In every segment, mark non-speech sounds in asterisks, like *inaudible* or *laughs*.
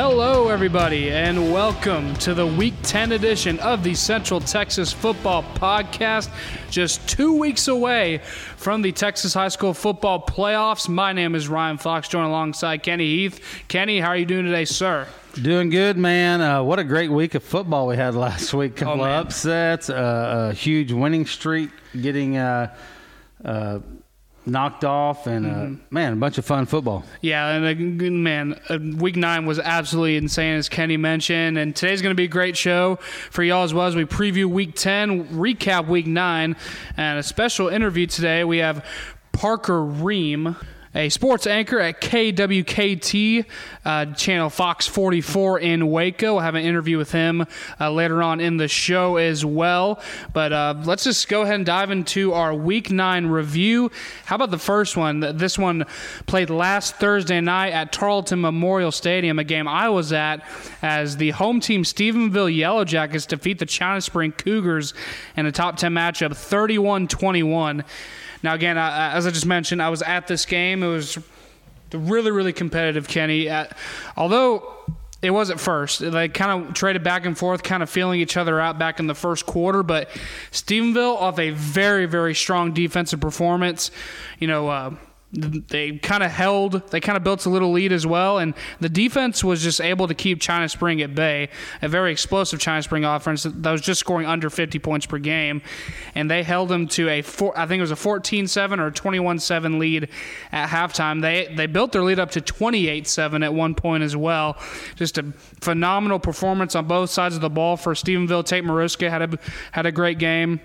Hello, everybody, and welcome to the Week 10 edition of the Central Texas Football Podcast. Just two weeks away from the Texas High School Football Playoffs. My name is Ryan Fox, joined alongside Kenney Heath. Kenney, how are you doing today, sir? Doing good, man. Uh, what a great week of football we had *laughs* last week. Couple Oh, of upsets, uh, a huge winning streak, getting uh, uh, knocked off, and uh, Mm-hmm. man, a bunch of fun football. Yeah, and uh, man, uh, week nine was absolutely insane, as Kenney mentioned. And today's going to be a great show for y'all as well as we preview week 10, recap week nine, and a special interview today. We have Parker Rehem. A sports anchor at KWKT, uh, channel Fox 44 in Waco. We'll have an interview with him uh, later on in the show as well. But uh, let's just go ahead and dive into our Week 9 review. How about the first one? This one played last Thursday night at Tarleton Memorial Stadium, a game I was at as the home team Stephenville Yellow Jackets defeat the China Spring Cougars in a top 10 matchup 31 21. Now, again, I, as I just mentioned, I was at this game. It was really, really competitive, Kenney. Uh, although it was at first, they kind of traded back and forth, kind of feeling each other out back in the first quarter. But Stephenville, off a very, very strong defensive performance, you know. Uh, they kind of held, they kind of built a little lead as well, and the defense was just able to keep China Spring at bay. A very explosive China Spring offense that was just scoring under 50 points per game, and they held them to a four, I think it was a 14-7 or 21-7 lead at halftime. They they built their lead up to 28-7 at one point as well. Just a phenomenal performance on both sides of the ball for Stephenville. Tate Maruska had a had a great game.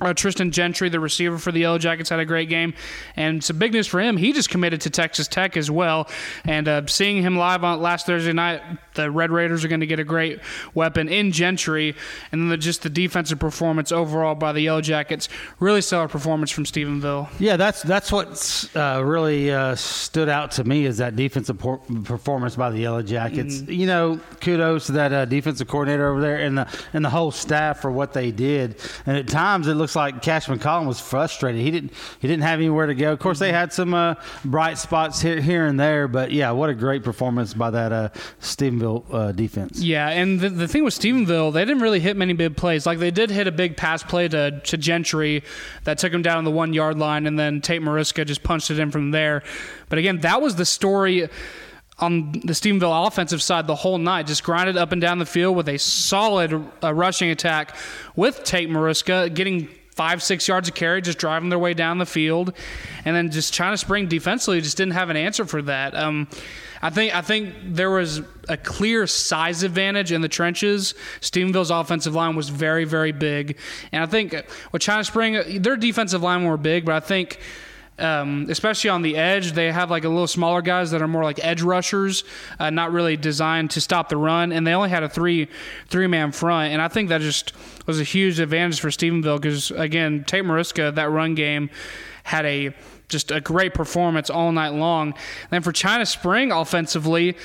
Uh, Tristan Gentry, the receiver for the Yellow Jackets, had a great game, and some big news for him. He just committed to Texas Tech as well. And uh, seeing him live on last Thursday night, the Red Raiders are going to get a great weapon in Gentry, and then the, just the defensive performance overall by the Yellow Jackets, really stellar performance from Stephenville. Yeah, that's that's what uh, really uh, stood out to me is that defensive por- performance by the Yellow Jackets. Mm-hmm. You know, kudos to that uh, defensive coordinator over there and the and the whole staff for what they did. And at times it looks like Cash McCollum was frustrated. He didn't he didn't have anywhere to go. Of course, Mm-hmm. they had some uh, bright spots here here and there, but yeah, what a great performance by that uh, Stephenville uh, defense. Yeah, and the, the thing with Stephenville, they didn't really hit many big plays. Like they did hit a big pass play to, to Gentry that took him down the one yard line, and then Tate Mariska just punched it in from there. But again, that was the story on the Stephenville offensive side the whole night. Just grinded up and down the field with a solid uh, rushing attack with Tate Mariska getting five, six yards of carry, just driving their way down the field, and then just China Spring defensively just didn't have an answer for that. Um, I think I think there was a clear size advantage in the trenches. Stephenville's offensive line was very, very big, and I think with China Spring, their defensive line were big, but I think. Um, especially on the edge, they have like a little smaller guys that are more like edge rushers, uh, not really designed to stop the run, and they only had a three three man front, and I think that just was a huge advantage for Stephenville because again, Tate Mariska that run game had a just a great performance all night long. And then for China Spring offensively,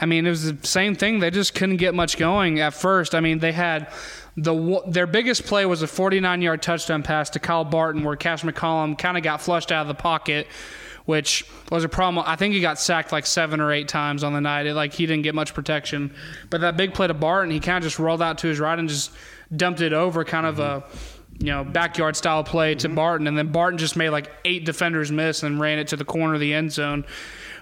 I mean it was the same thing. They just couldn't get much going at first. I mean they had the their biggest play was a 49-yard touchdown pass to Kyle Barton, where Cash McCollum kind of got flushed out of the pocket, which was a problem. I think he got sacked like seven or eight times on the night. It, like he didn't get much protection. But that big play to Barton, he kind of just rolled out to his right and just dumped it over, kind of a you know backyard style play to mm-hmm. Barton, and then Barton just made like eight defenders miss and ran it to the corner of the end zone.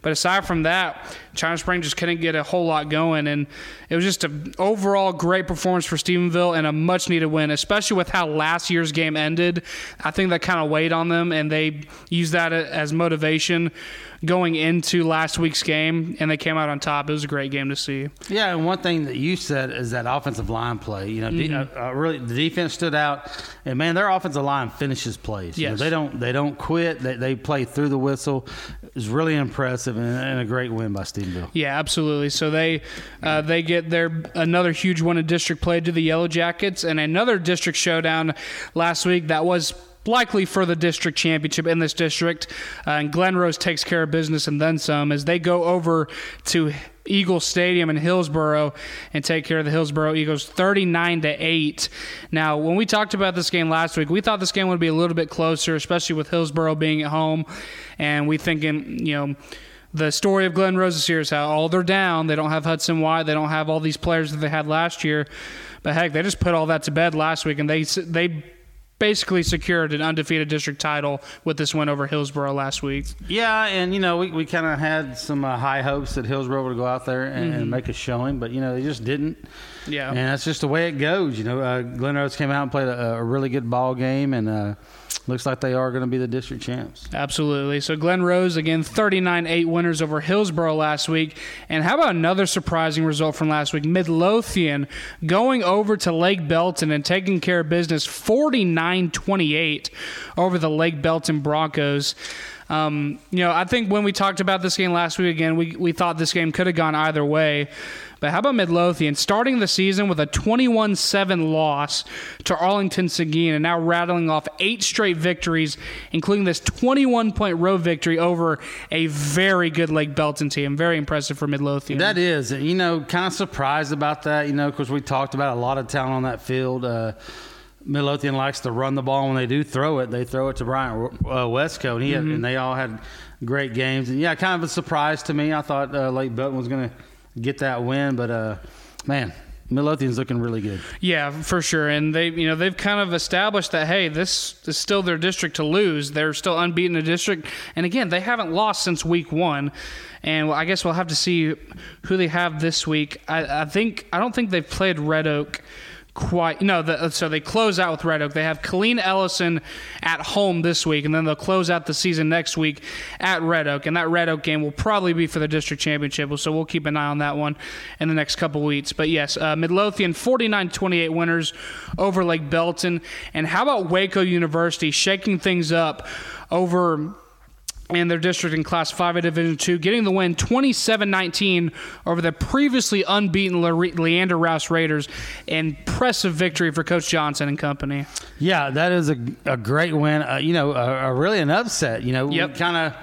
But aside from that, China Spring just couldn't get a whole lot going, and it was just an overall great performance for Stephenville and a much needed win, especially with how last year's game ended. I think that kind of weighed on them, and they used that as motivation going into last week's game, and they came out on top. It was a great game to see. Yeah, and one thing that you said is that offensive line play. You know, Mm-hmm. uh, uh, really the defense stood out, and man, their offensive line finishes plays. You know, they don't they don't quit. They, they play through the whistle. It's really impressive and, and a great win by Stephenville. Yeah, absolutely. So they uh, they get their another huge one in district play to the Yellow Jackets, and another district showdown last week that was likely for the district championship in this district. Uh, and Glen Rose takes care of business and then some as they go over to Eagle Stadium in Hillsboro and take care of the Hillsboro Eagles 39 to 8. Now, when we talked about this game last week, we thought this game would be a little bit closer, especially with Hillsboro being at home and we thinking, you know, the story of Glen Rose this year is how all they're down. They don't have Hudson White. They don't have all these players that they had last year. But heck, they just put all that to bed last week, and they they basically secured an undefeated district title with this win over Hillsboro last week. Yeah, and you know we, we kind of had some uh, high hopes that Hillsboro would go out there and, and, make a showing, but you know they just didn't. Yeah, and that's just the way it goes. You know, uh, Glen Rose came out and played a, a really good ball game, and uh, looks like they are going to be the district champs. Absolutely. So Glen Rose again, 39-8 winners over Hillsboro last week. And how about another surprising result from last week? Midlothian going over to Lake Belton and taking care of business, 49-28 over the Lake Belton Broncos. Um, you know, I think when we talked about this game last week again, we, we thought this game could have gone either way. But how about Midlothian starting the season with a 21 7 loss to Arlington Seguin and now rattling off eight straight victories, including this 21 point road victory over a very good Lake Belton team. Very impressive for Midlothian. That is. You know, kind of surprised about that, you know, because we talked about a lot of talent on that field. Uh, Midlothian likes to run the ball when they do throw it. They throw it to Brian uh, Westco, and, he mm-hmm. and they all had great games. And yeah, kind of a surprise to me. I thought uh, Lake Belton was going to get that win. But uh, man, Midlothian's looking really good. Yeah, for sure. And they, you know, they've kind of established that hey, this is still their district to lose. They're still unbeaten in the district, and again, they haven't lost since week one. And I guess we'll have to see who they have this week. I, I think I don't think they've played Red Oak quite no the, so they close out with red oak. They have Killeen ellison at home this week and then they'll close out the season next week at red oak. And that red oak game will probably be for the district championship so we'll keep an eye on that one in the next couple weeks. But yes uh, midlothian 49-28 winners over lake belton. And how about waco university shaking things up over and their district in Class 5A Division 2, getting the win 27 19 over the previously unbeaten Le- Leander Rouse Raiders. Impressive victory for Coach Johnson and company. Yeah, that is a, a great win. Uh, you know, a, a, really an upset. You know, yep. kind of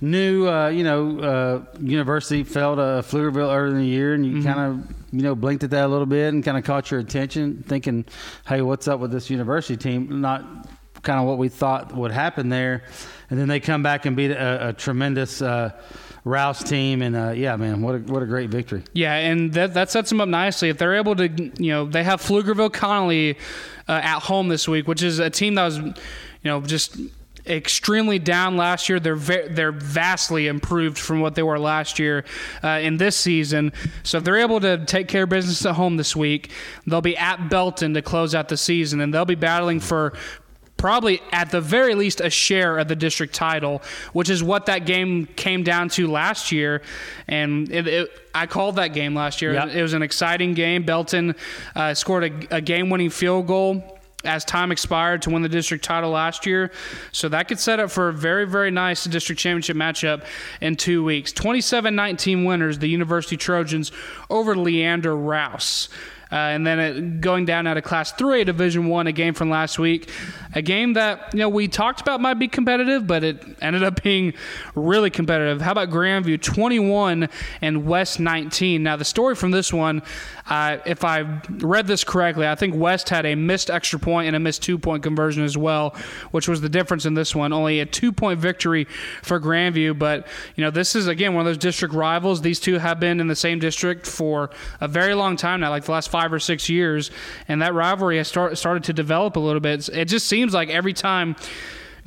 knew, uh, you know, uh, University fell to Pflugerville early in the year, and you mm-hmm. kind of, you know, blinked at that a little bit and kind of caught your attention, thinking, hey, what's up with this University team? Not kind of what we thought would happen there and then they come back and beat a, a tremendous uh, Rouse team, and uh, yeah, man, what a, what a great victory. Yeah, and that that sets them up nicely if they're able to, you know, they have Pflugerville Connally uh, at home this week, which is a team that was, you know, just extremely down last year. They're ve- they're vastly improved from what they were last year uh, in this season. So if they're able to take care of business at home this week, they'll be at Belton to close out the season, and they'll be battling for probably at the very least a share of the district title, which is what that game came down to last year. And it, it, I called that game last year. Yep. It was an exciting game. Belton uh, scored a, a game winning field goal as time expired to win the district title last year. So that could set up for a very, very nice district championship matchup in two weeks. 27 19 winners, the University Trojans over Leander Rouse. Uh, and then it, going down out of Class 3A Division One, a game from last week, a game that you know we talked about might be competitive, but it ended up being really competitive. How about Grandview 21 and West 19? Now the story from this one, uh, if I read this correctly, I think West had a missed extra point and a missed two point conversion as well, which was the difference in this one. Only a two point victory for Grandview, but you know this is again one of those district rivals. These two have been in the same district for a very long time now, like the last five five or six years, and that rivalry has start, started to develop a little bit. It just seems like every time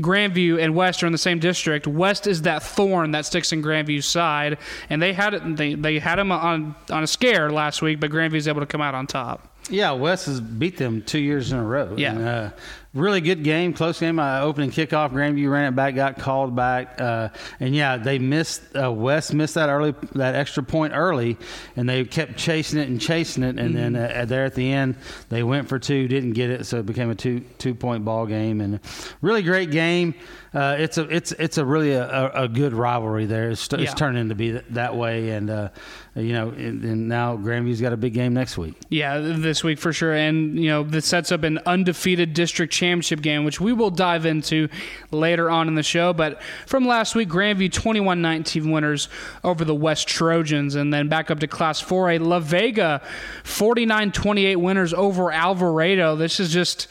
Grandview and West are in the same district. West is that thorn that sticks in Grandview's side, and they had it. They, they had him on on a scare last week, but Grandview's able to come out on top. Yeah, West has beat them two years in a row. Yeah. And, uh, really good game, close game. Uh, opening kickoff, Grandview ran it back, got called back, uh, and yeah, they missed. Uh, West missed that early, that extra point early, and they kept chasing it and chasing it, and mm-hmm. then uh, there at the end, they went for two, didn't get it, so it became a two two point ball game, and really great game. Uh, it's a it's it's a really a, a good rivalry there. It's, it's turning to be that way, and uh, you know, and, and, now Grandview's got a big game next week. Yeah, this week for sure, and you know, this sets up an undefeated district championship game, which we will dive into later on in the show. But from last week, Grandview 21-19 winners over the West Trojans, and then back up to Class 4A, La Vega 49-28 winners over Alvarado. This is just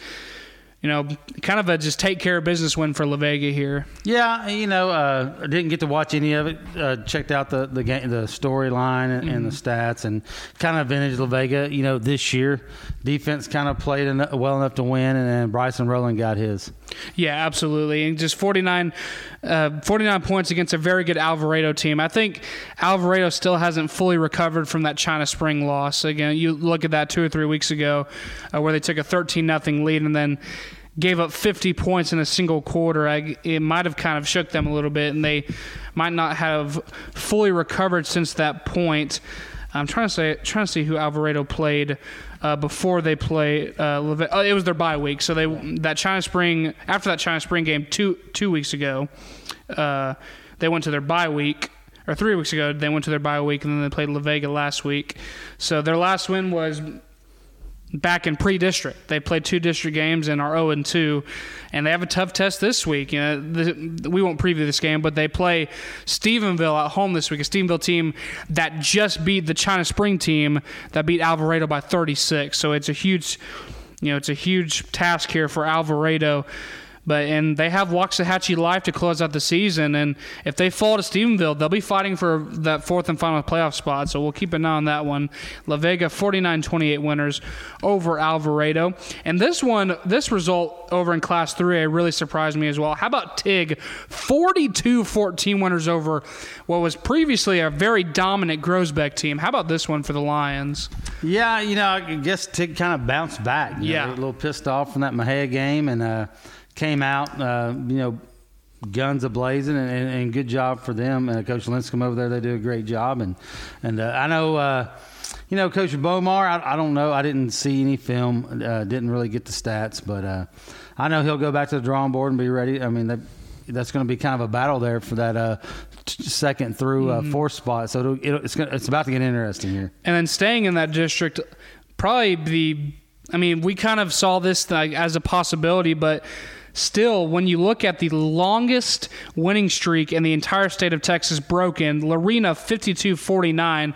you know, kind of a just take care of business win for La Vega here. Yeah, you know, uh, I didn't get to watch any of it. Uh, checked out the the game, the storyline and, and, the stats, and kind of vintage La Vega. You know, this year defense kind of played enough, well enough to win, and then Bryson Rowland got his. Yeah, absolutely, and just 49, uh, 49 points against a very good Alvarado team. I think Alvarado still hasn't fully recovered from that China Spring loss. Again, you look at that two or three weeks ago, uh, where they took a thirteen nothing lead, and then gave up 50 points in a single quarter, I, it might have kind of shook them a little bit, and they might not have fully recovered since that point. I'm trying to say, trying to see who Alvarado played uh, before they play. Uh, oh, it was their bye week, so they that China Spring after that China Spring game two two weeks ago, uh, they went to their bye week. Or three weeks ago, they went to their bye week, and then they played La Vega last week. So their last win was back in pre-district. They played two district games and are 0 and 2, and they have a tough test this week. You know, the, we won't preview this game, but they play Stephenville at home this week. A Stephenville team that just beat the China Spring team that beat Alvarado by 36. So it's a huge, you know, it's a huge task here for Alvarado but and they have Waxahachie Life to close out the season, and if they fall to Stephenville, they'll be fighting for that fourth and final playoff spot. So we'll keep an eye on that one. La Vega 49-28 winners over Alvarado, and this one, this result over in Class 3A really surprised me as well. How about Teague 42-14 winners over what was previously a very dominant Groesbeck team? How about this one for the Lions? Yeah, you know, I guess Teague kind of bounced back. yeah, know, a little pissed off from that Mexia game, and. Uh, came out, uh, you know, guns a blazing, and, and, and, good job for them. Uh, Coach Linscomb over there, they do a great job, and and uh, I know. Uh, you know, Coach Bomar, I, I, don't know. I didn't see any film, uh, didn't really get the stats, but uh, I know he'll go back to the drawing board and be ready. I mean, that, that's going to be kind of a battle there for that t- second through mm-hmm. fourth spot. So it'll, it'll, it's, gonna, it's about to get interesting here. And then staying in that district, probably the I mean, we kind of saw this like, as a possibility, but Still, when you look at the longest winning streak in the entire state of Texas broken, Lorena 52 49,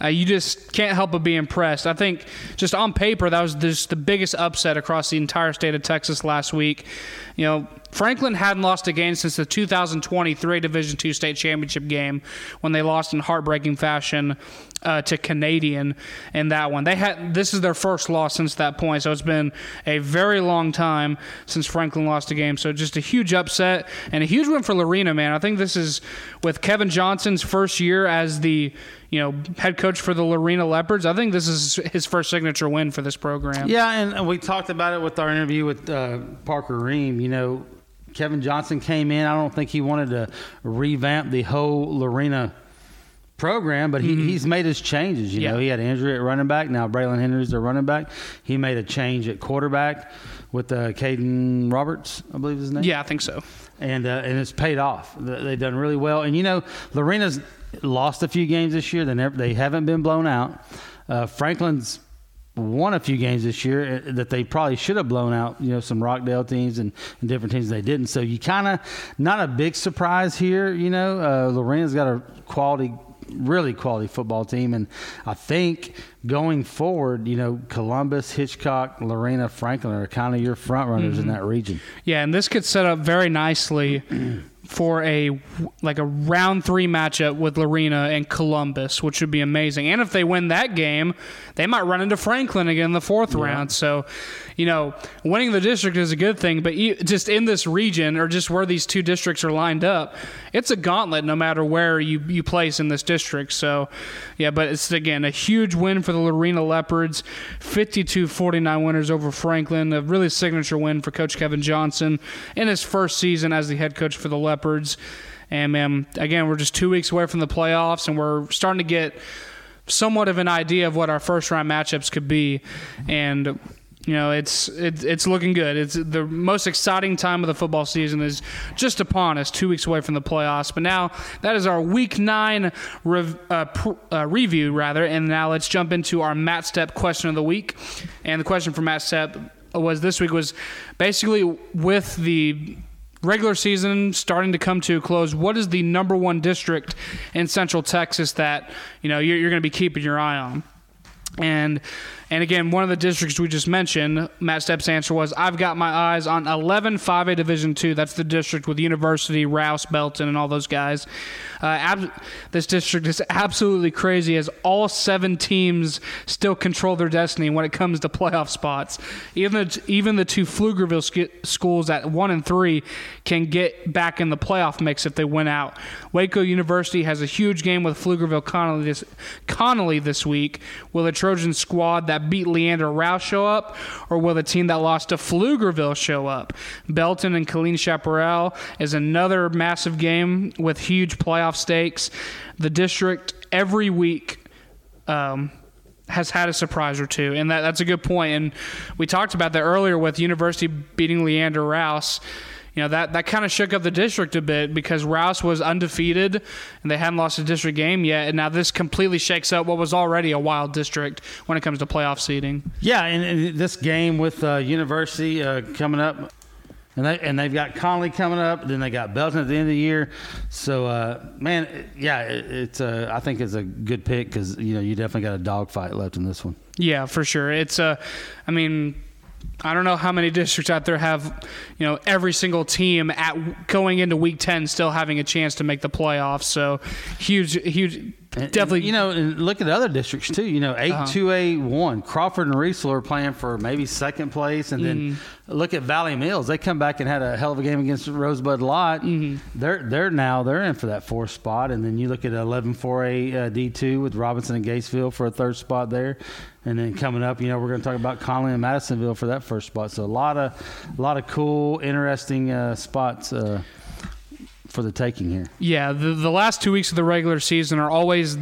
uh, you just can't help but be impressed. I think just on paper, that was just the biggest upset across the entire state of Texas last week. You know, Franklin hadn't lost a game since the 2023 Division II state championship game when they lost in heartbreaking fashion uh, to Canadian in that one. They had this is their first loss since that point, so it's been a very long time since Franklin lost a game. So just a huge upset and a huge win for Lorena, man. I think this is with Kevin Johnson's first year as the you know head coach for the Lorena Leopards. I think this is his first signature win for this program. Yeah, and we talked about it with our interview with uh, Parker Rehem. You know, Kevin Johnson came in. I don't think he wanted to revamp the whole Lorena program, but he, mm-hmm. he's made his changes. You yeah. know, he had an injury at running back. Now Braylon Henry's their running back. He made a change at quarterback with uh, Caden Roberts, I believe his name. Yeah, I think so. And uh, and it's paid off. They've done really well. And you know, Lorena's lost a few games this year. They never they haven't been blown out. Uh, Franklin's won a few games this year uh, that they probably should have blown out, you know, some Rockdale teams and, and different teams they didn't. So you kind of not a big surprise here, you know. Uh, Lorena's got a quality really quality football team. And I think going forward, you know, Columbus, Hitchcock, Lorena, Franklin are kind of your front runners mm-hmm. in that region. Yeah, and this could set up very nicely *clears throat* for a like a round three matchup with Lorena and Columbus, which would be amazing. And if they win that game, they might run into Franklin again in the fourth yeah. round. So, you know, winning the district is a good thing, but you, just in this region or just where these two districts are lined up, it's a gauntlet no matter where you, you place in this district. So, yeah, but it's again a huge win for the Lorena Leopards, 52-49 winners over Franklin, a really signature win for Coach Kevin Johnson in his first season as the head coach for the Leopards. And man, again, we're just two weeks away from the playoffs, and we're starting to get somewhat of an idea of what our first round matchups could be, and you know it's it's it's looking good. It's the most exciting time of the football season is just upon us, two weeks away from the playoffs. But now that is our Week Nine rev, uh, pr- uh, review, rather, and now let's jump into our Matt Stepp question of the week. And the question for Matt Stepp was this week was basically with the regular season starting to come to a close, what is the number one district in Central Texas that you know you're, you're going to be keeping your eye on? And And again, one of the districts we just mentioned, Matt Stepp's answer was, I've got my eyes on 11 5A Division two. That's the district with University, Rouse, Belton, and all those guys. Uh, ab- this district is absolutely crazy as all seven teams still control their destiny when it comes to playoff spots. Even the, even the two Pflugerville sk- schools at one and three can get back in the playoff mix if they win out. Waco University has a huge game with Pflugerville Connally this, Connally this week. Will the Trojan squad that beat Leander Rouse show up, or will the team that lost to Pflugerville show up? Belton and Killeen Chaparral is another massive game with huge playoff stakes. The district every week. Um, has had a surprise or two, and that, that's a good point. And we talked about that earlier with University beating Leander Rouse. You know that that kind of shook up the district a bit because Rouse was undefeated and they hadn't lost a district game yet, and now this completely shakes up what was already a wild district when it comes to playoff seeding. Yeah, and, and this game with uh, University uh, coming up, and they and they've got Connally coming up. Then they got Belton at the end of the year. So, uh, man, yeah, it, it's a, I think it's a good pick because you know you definitely got a dogfight left in this one. Yeah, for sure. It's a, I mean, I don't know how many districts out there have, you know, every single team at going into week 10 still having a chance to make the playoffs. So huge, huge, definitely. And, you know, and look at other districts too. You know, 8 2 A 1. Crawford and Riesel are playing for maybe second place. And then Mm-hmm. look at Valley Mills. They come back and had a hell of a game against Rosebud-Lott. Mm-hmm. They're they're now they're in for that fourth spot. And then you look at 11 4 A uh, D2 with Robinson and Gatesville for a third spot there. And then coming up, you know, we're going to talk about Connally and Madisonville for that first spot. So a lot of a lot of cool, interesting uh, spots. Uh, for the taking here. Yeah, the, the last two weeks of the regular season are always,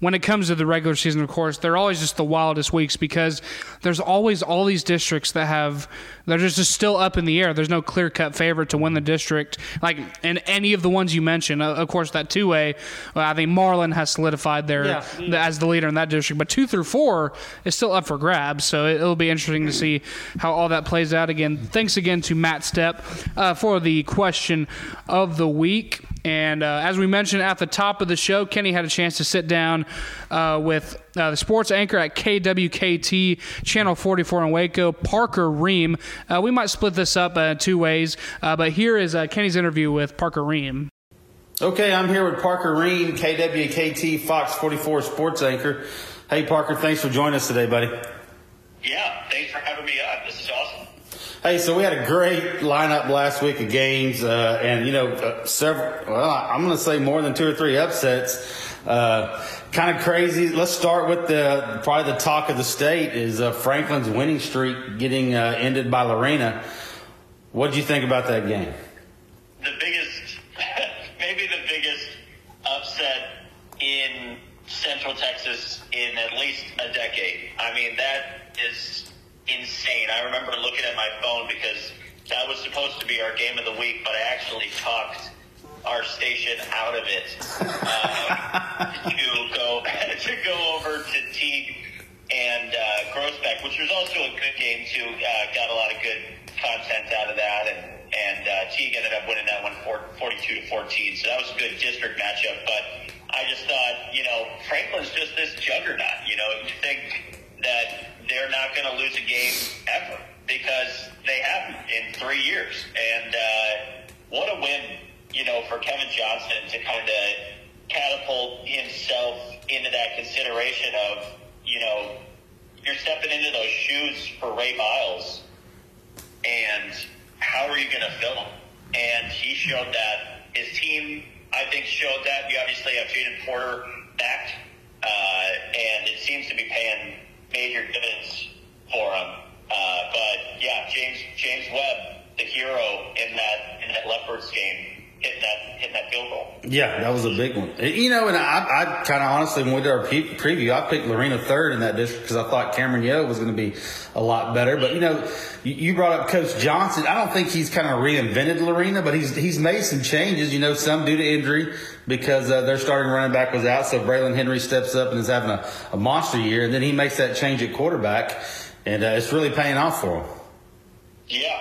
when it comes to the regular season, of course, they're always just the wildest weeks because there's always all these districts that have, they're just, just still up in the air. There's no clear cut favorite to win the district. Like, in any of the ones you mentioned, uh, of course, that two way, well, I think Marlin has solidified there Yeah. the- as the leader in that district, but two through four is still up for grabs. So it, will be interesting to see how all that plays out. Again, thanks again to Matt Stepp uh, for the question of the week. And uh, as we mentioned at the top of the show, Kenney had a chance to sit down uh, with uh, the sports anchor at KWKT Channel 44 in Waco, Parker Rehem. Uh, we might split this up uh, two ways, uh, but here is uh, Kenney's interview with Parker Rehem. Okay, I'm here with Parker Rehem, KWKT Fox 44 sports anchor. Hey, Parker, thanks for joining us today, buddy. Yeah, thanks for having me on. This is awesome. Hey, so we had a great lineup last week of games, uh, and you know, uh, several. Well, I'm going to say more than two or three upsets. Uh, kind of crazy. Let's start with the probably the talk of the state is uh, Franklin's winning streak getting uh, ended by Lorena. What did you think about that game? The biggest, *laughs* maybe the biggest upset in Central Texas in at least a decade. I mean, that is insane. I remember looking at my phone because that was supposed to be our game of the week, but I actually talked our station out of it uh, *laughs* to go *laughs* to go over to Teague and uh, Groesbeck, which was also a good game too. Uh, got a lot of good content out of that, and and uh, Teague ended up winning that one 42 to 14. So that was a good district matchup. But I just thought, you know, Franklin's just this juggernaut. You know, you think that they're not going to lose a game ever because they haven't in three years. And uh, what a win, you know, for Kevin Johnson to kind of catapult himself into that consideration of, you know, you're stepping into those shoes for Ray Biles, and how are you going to fill them? And he showed that. His team, I think, showed that. You obviously have Jaden Porter back, uh, and it seems to be paying major dividends for him. Uh, but yeah, James James Webb, the hero in that in that Leopards game, hitting that hitting that field goal. Yeah, that was a big one. You know, and I, I kind of honestly, when we did our preview, I picked Lorena third in that district because I thought Cameron Yoe was going to be a lot better. But you know, you, you brought up Coach Johnson. I don't think he's kind of reinvented Lorena, but he's he's made some changes. You know, some due to injury because uh, their starting running back was out. So Braylon Henry steps up and is having a, a monster year, and then he makes that change at quarterback, and uh, it's really paying off for him. Yeah,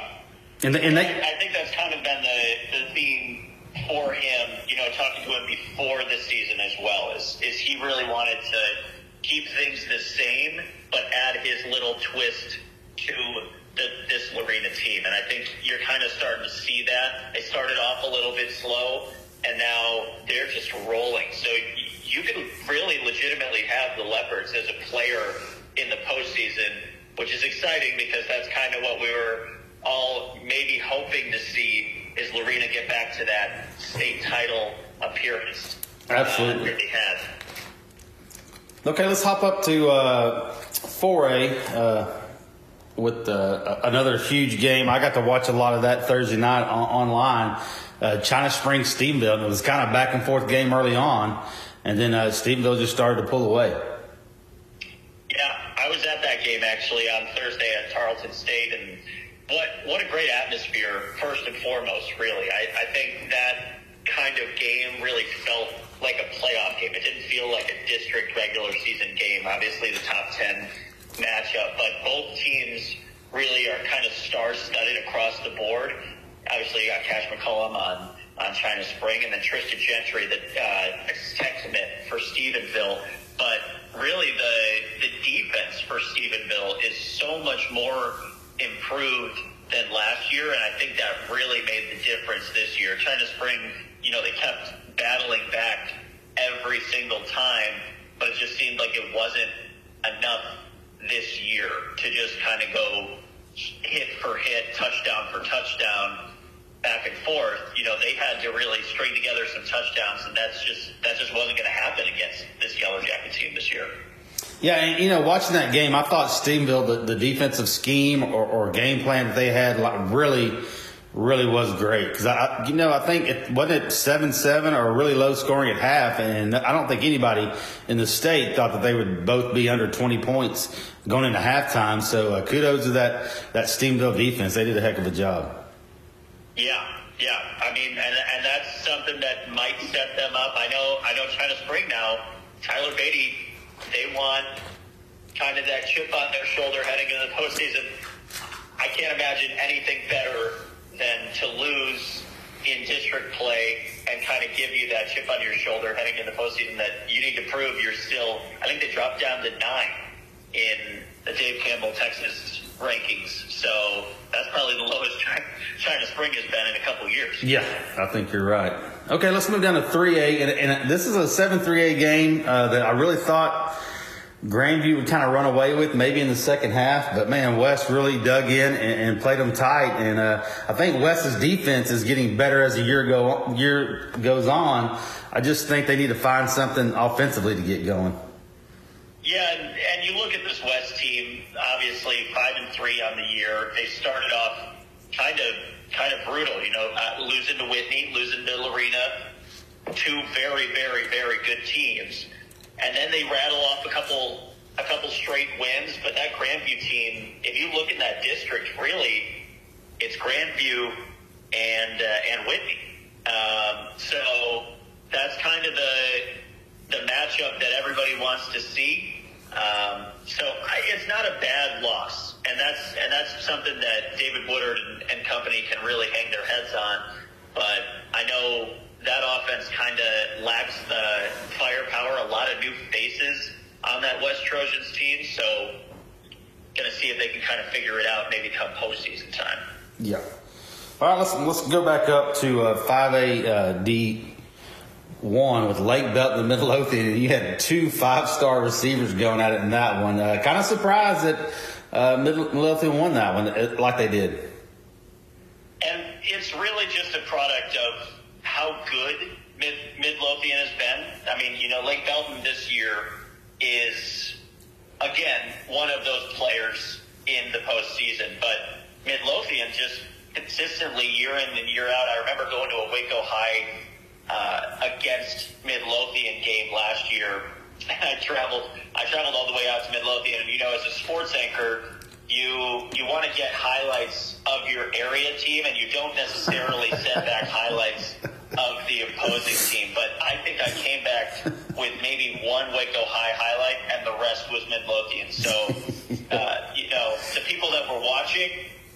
And, and they, I think that's kind of been the, the theme for him, you know, talking to him before this season as well, is, is he really wanted to keep things the same, but add his little twist to the, this Lorena team. And I think you're kind of starting to see that. They started off a little bit slow, and now they're just rolling. So you can really legitimately have the Leopards as a player in the postseason, which is exciting because that's kind of what we were all maybe hoping to see is Lorena get back to that state title appearance. Absolutely. Uh, they had. Okay, let's hop up to uh, 4A uh, with uh, another huge game. I got to watch a lot of that Thursday night on- online. Uh, China Springs, Stephenville. And it was kind of back and forth game early on, and then uh, Stephenville just started to pull away. Yeah, I was at that game actually on Thursday at Tarleton State, and what what a great atmosphere! First and foremost, really, I, I think that kind of game really felt like a playoff game. It didn't feel like a district regular season game. Obviously, the top ten matchup, but both teams really are kind of star-studded across the board. Obviously, you got Cash McCollum on on China Spring, and then Tristan Gentry, the uh, tech commit for Stephenville. But really, the the defense for Stephenville is so much more improved than last year, and I think that really made the difference this year. China Spring, you know, they kept battling back every single time, but it just seemed like it wasn't enough this year to just kind of go hit for hit, touchdown for touchdown, back and forth. You know, they had to really string together some touchdowns, and that's just that just wasn't going to happen against this Yellow Jacket team this year. Yeah, and you know, watching that game, I thought Stephenville, the, the defensive scheme or, or game plan that they had, like, really, really was great. Because I, you know, I think it wasn't it seven seven or really low scoring at half, and I don't think anybody in the state thought that they would both be under twenty points going into halftime. So uh, kudos to that that Stephenville defense; they did a heck of a job. Yeah, yeah. I mean, and and that's something that might set them up. I know, I know. China Spring now, Tyler Beatty, they want kind of that chip on their shoulder heading into the postseason. I can't imagine anything better than to lose in district play and kind of give you that chip on your shoulder heading into the postseason that you need to prove you're still. I think they dropped down to nine in the Dave Campbell Texas rankings. So that's probably the *laughs* lowest China, Spring has been in a couple years. Yeah, I think you're right. Okay, let's move down to 3A. And, and this is a 7 3A game uh, that I really thought Grandview would kind of run away with maybe in the second half. But man, West really dug in and, and played them tight. And uh, I think West's defense is getting better as the year, go, year goes on. I just think they need to find something offensively to get going. Yeah, and, and you look at this West team. Obviously, five and three on the year. They started off kind of kind of brutal. You know, uh, losing to Whitney, losing to Lorena, two very very very good teams, and then they rattle off a couple a couple straight wins. But that Grandview team, if you look in that district, really, it's Grandview and uh, and Whitney. Um, so that's kind of the the matchup that everybody wants to see. Um, so I, it's not a bad loss, and that's and that's something that David Woodard and, and company can really hang their heads on. But I know that offense kind of lacks the firepower. A lot of new faces on that West Trojans team, so going to see if they can kind of figure it out maybe come postseason time. Yeah. All right, let's let's go back up to uh, 5A uh, D one with Lake Belt Belton and Midlothian, and you had two five star receivers going at it in that one. Uh, kind of surprised that uh, Midlothian won that one uh, like they did. And it's really just a product of how good Mid- Midlothian has been. I mean, you know, Lake Belton this year is again one of those players in the postseason, but Midlothian just consistently year in and year out. I remember going to a Waco High uh, against Midlothian game last year. *laughs* I traveled, I traveled all the way out to Midlothian, and you know, as a sports anchor, you you want to get highlights of your area team, and you don't necessarily *laughs* send back highlights of the opposing team. But I think I came back with maybe one Waco High highlight, and the rest was Midlothian. So, *laughs* uh, you know, the people that were watching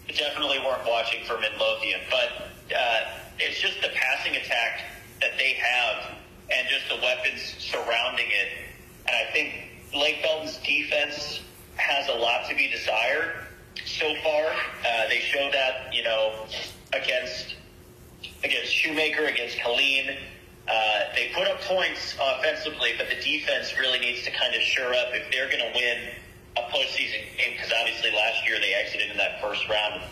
definitely weren't watching for Midlothian, but uh, it's just the passing attack that they have and just the weapons surrounding it. And I think Lake Belton's defense has a lot to be desired so far. Uh, they showed that, you know, against against Shoemaker, against Killeen. Uh, they put up points offensively, but the defense really needs to kind of shore up if they're going to win a postseason game. Because obviously last year they exited in that first round.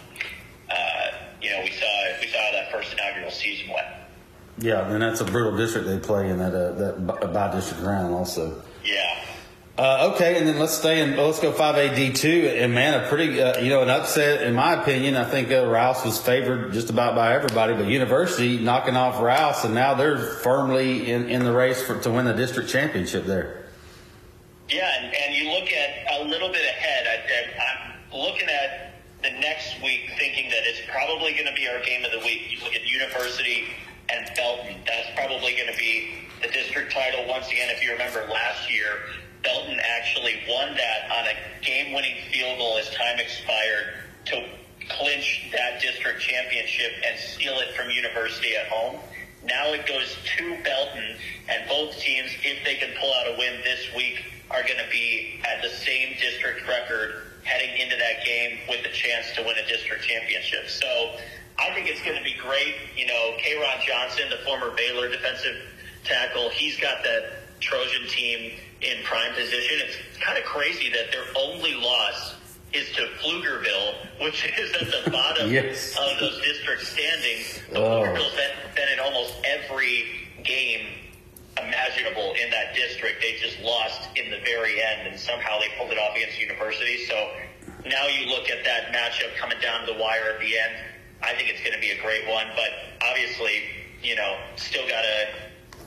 Uh, you know, we saw we saw that first inaugural season went. Yeah, and that's a brutal district they play in that uh, that by district round also. Yeah. Uh, okay, and then let's stay in. Let's go five A D two, and man, a pretty uh, you know an upset in my opinion. I think uh, Rouse was favored just about by everybody, but University knocking off Rouse, and now they're firmly in, in the race for, to win the district championship there. Yeah, and, and you look at a little bit ahead. I, I'm looking at the next week, thinking that it's probably going to be our game of the week. You look at University and Belton. That's probably going to be the district title once again. If you remember last year Belton actually won that on a game-winning field goal as time expired to clinch that district championship and steal it from University at home. Now it goes to Belton, and both teams, if they can pull out a win this week, are going to be at the same district record heading into that game with a chance to win a district championship. So I think it's going to be great. You know, Kayron Johnson, the former Baylor defensive tackle, he's got that Trojan team in prime position. It's kind of crazy that their only loss is to Pflugerville, which *laughs* is at the bottom yes. of those district standings. The oh. Pflugerville's been, been in almost every game imaginable in that district. They just lost in the very end, and somehow they pulled it off against University. So now you look at that matchup coming down to the wire at the end. I think it's going to be a great one, but obviously, you know, still got to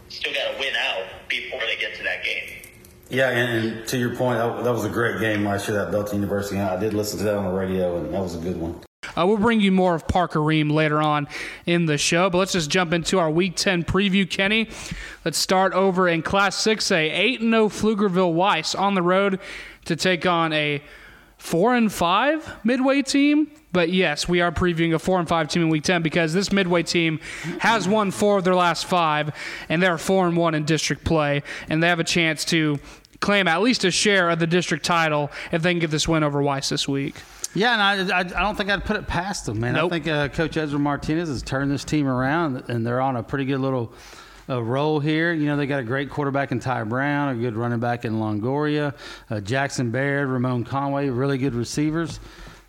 still got to win out before they get to that game. Yeah, and, and, to your point, that, that, was a great game last year, that Belton University. I did listen to that on the radio, and that was a good one. Uh, we'll bring you more of Parker Rehem later on in the show, but let's just jump into our Week 10 preview, Kenney. Let's start over in Class 6A. 8 0 Pflugerville Weiss on the road to take on a 4 and 5 Midway team. But yes, we are previewing a four and five team in Week Ten because this midway team has won four of their last five, and they're four and one in district play, and they have a chance to claim at least a share of the district title if they can get this win over Weiss this week. Yeah, and I, I, I don't think I'd put it past them, man. Nope. I think uh, Coach Ezra Martinez has turned this team around, and they're on a pretty good little uh, role here. You know, they got a great quarterback in Ty Brown, a good running back in Longoria, uh, Jackson Baird, Ramon Conway, really good receivers.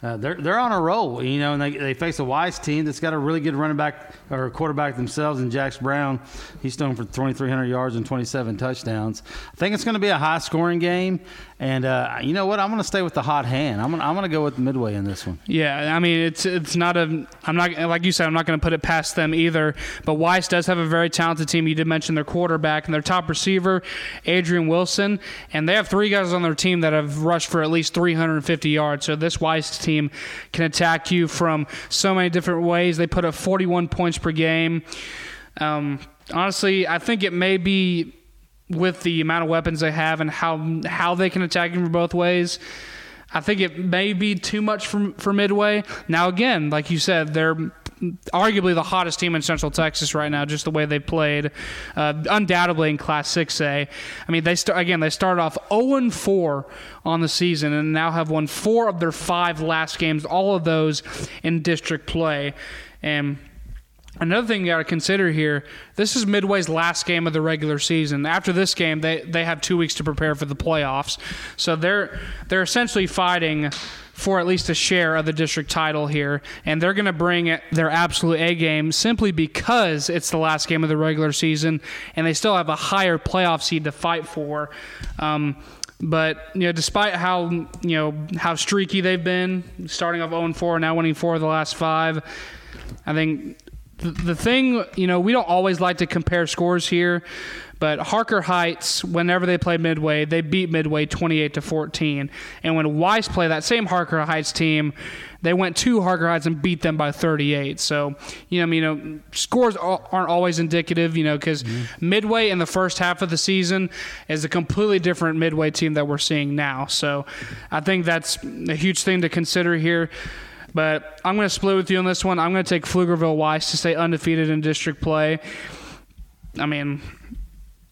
Uh, they're they're on a roll, you know, and they, they face a Weiss team that's got a really good running back or quarterback themselves in Jax Brown. He's thrown for 2,300 yards and 27 touchdowns. I think it's going to be a high scoring game, and uh, you know what? I'm going to stay with the hot hand. I'm going I'm going to go with Midway in this one. Yeah, I mean it's it's not a I'm not like you said I'm not going to put it past them either. But Weiss does have a very talented team. You did mention their quarterback and their top receiver, Adrian Wilson, and they have three guys on their team that have rushed for at least 350 yards. So this Weiss team can attack you from so many different ways. They put up 41 points per game. Um, honestly, I think it may be with the amount of weapons they have and how how they can attack you from both ways. I think it may be too much for for Midway. Now again, like you said, they're arguably the hottest team in Central Texas right now, just the way they played. Uh, undoubtedly in Class 6A. I mean, they start again. They started off 0 4 on the season and now have won four of their five last games. All of those in district play, and Another thing you got to consider here: this is Midway's last game of the regular season. After this game, they they have two weeks to prepare for the playoffs. So they're they're essentially fighting for at least a share of the district title here, and they're going to bring their absolute A game simply because it's the last game of the regular season, and they still have a higher playoff seed to fight for. Um, but you know, despite how you know how streaky they've been, starting off 0 4, now winning four of the last five, I think the, thing, you know, we don't always like to compare scores here, but Harker Heights, whenever they play Midway, they beat Midway 28 to 14. And when Weiss played that same Harker Heights team, they went to Harker Heights and beat them by 38. So, you know, you know, scores aren't always indicative, you know, because mm-hmm. Midway in the first half of the season is a completely different Midway team that we're seeing now. So, I think that's a huge thing to consider here. But I'm going to split with you on this one. I'm going to take Pflugerville Weiss to stay undefeated in district play. I mean,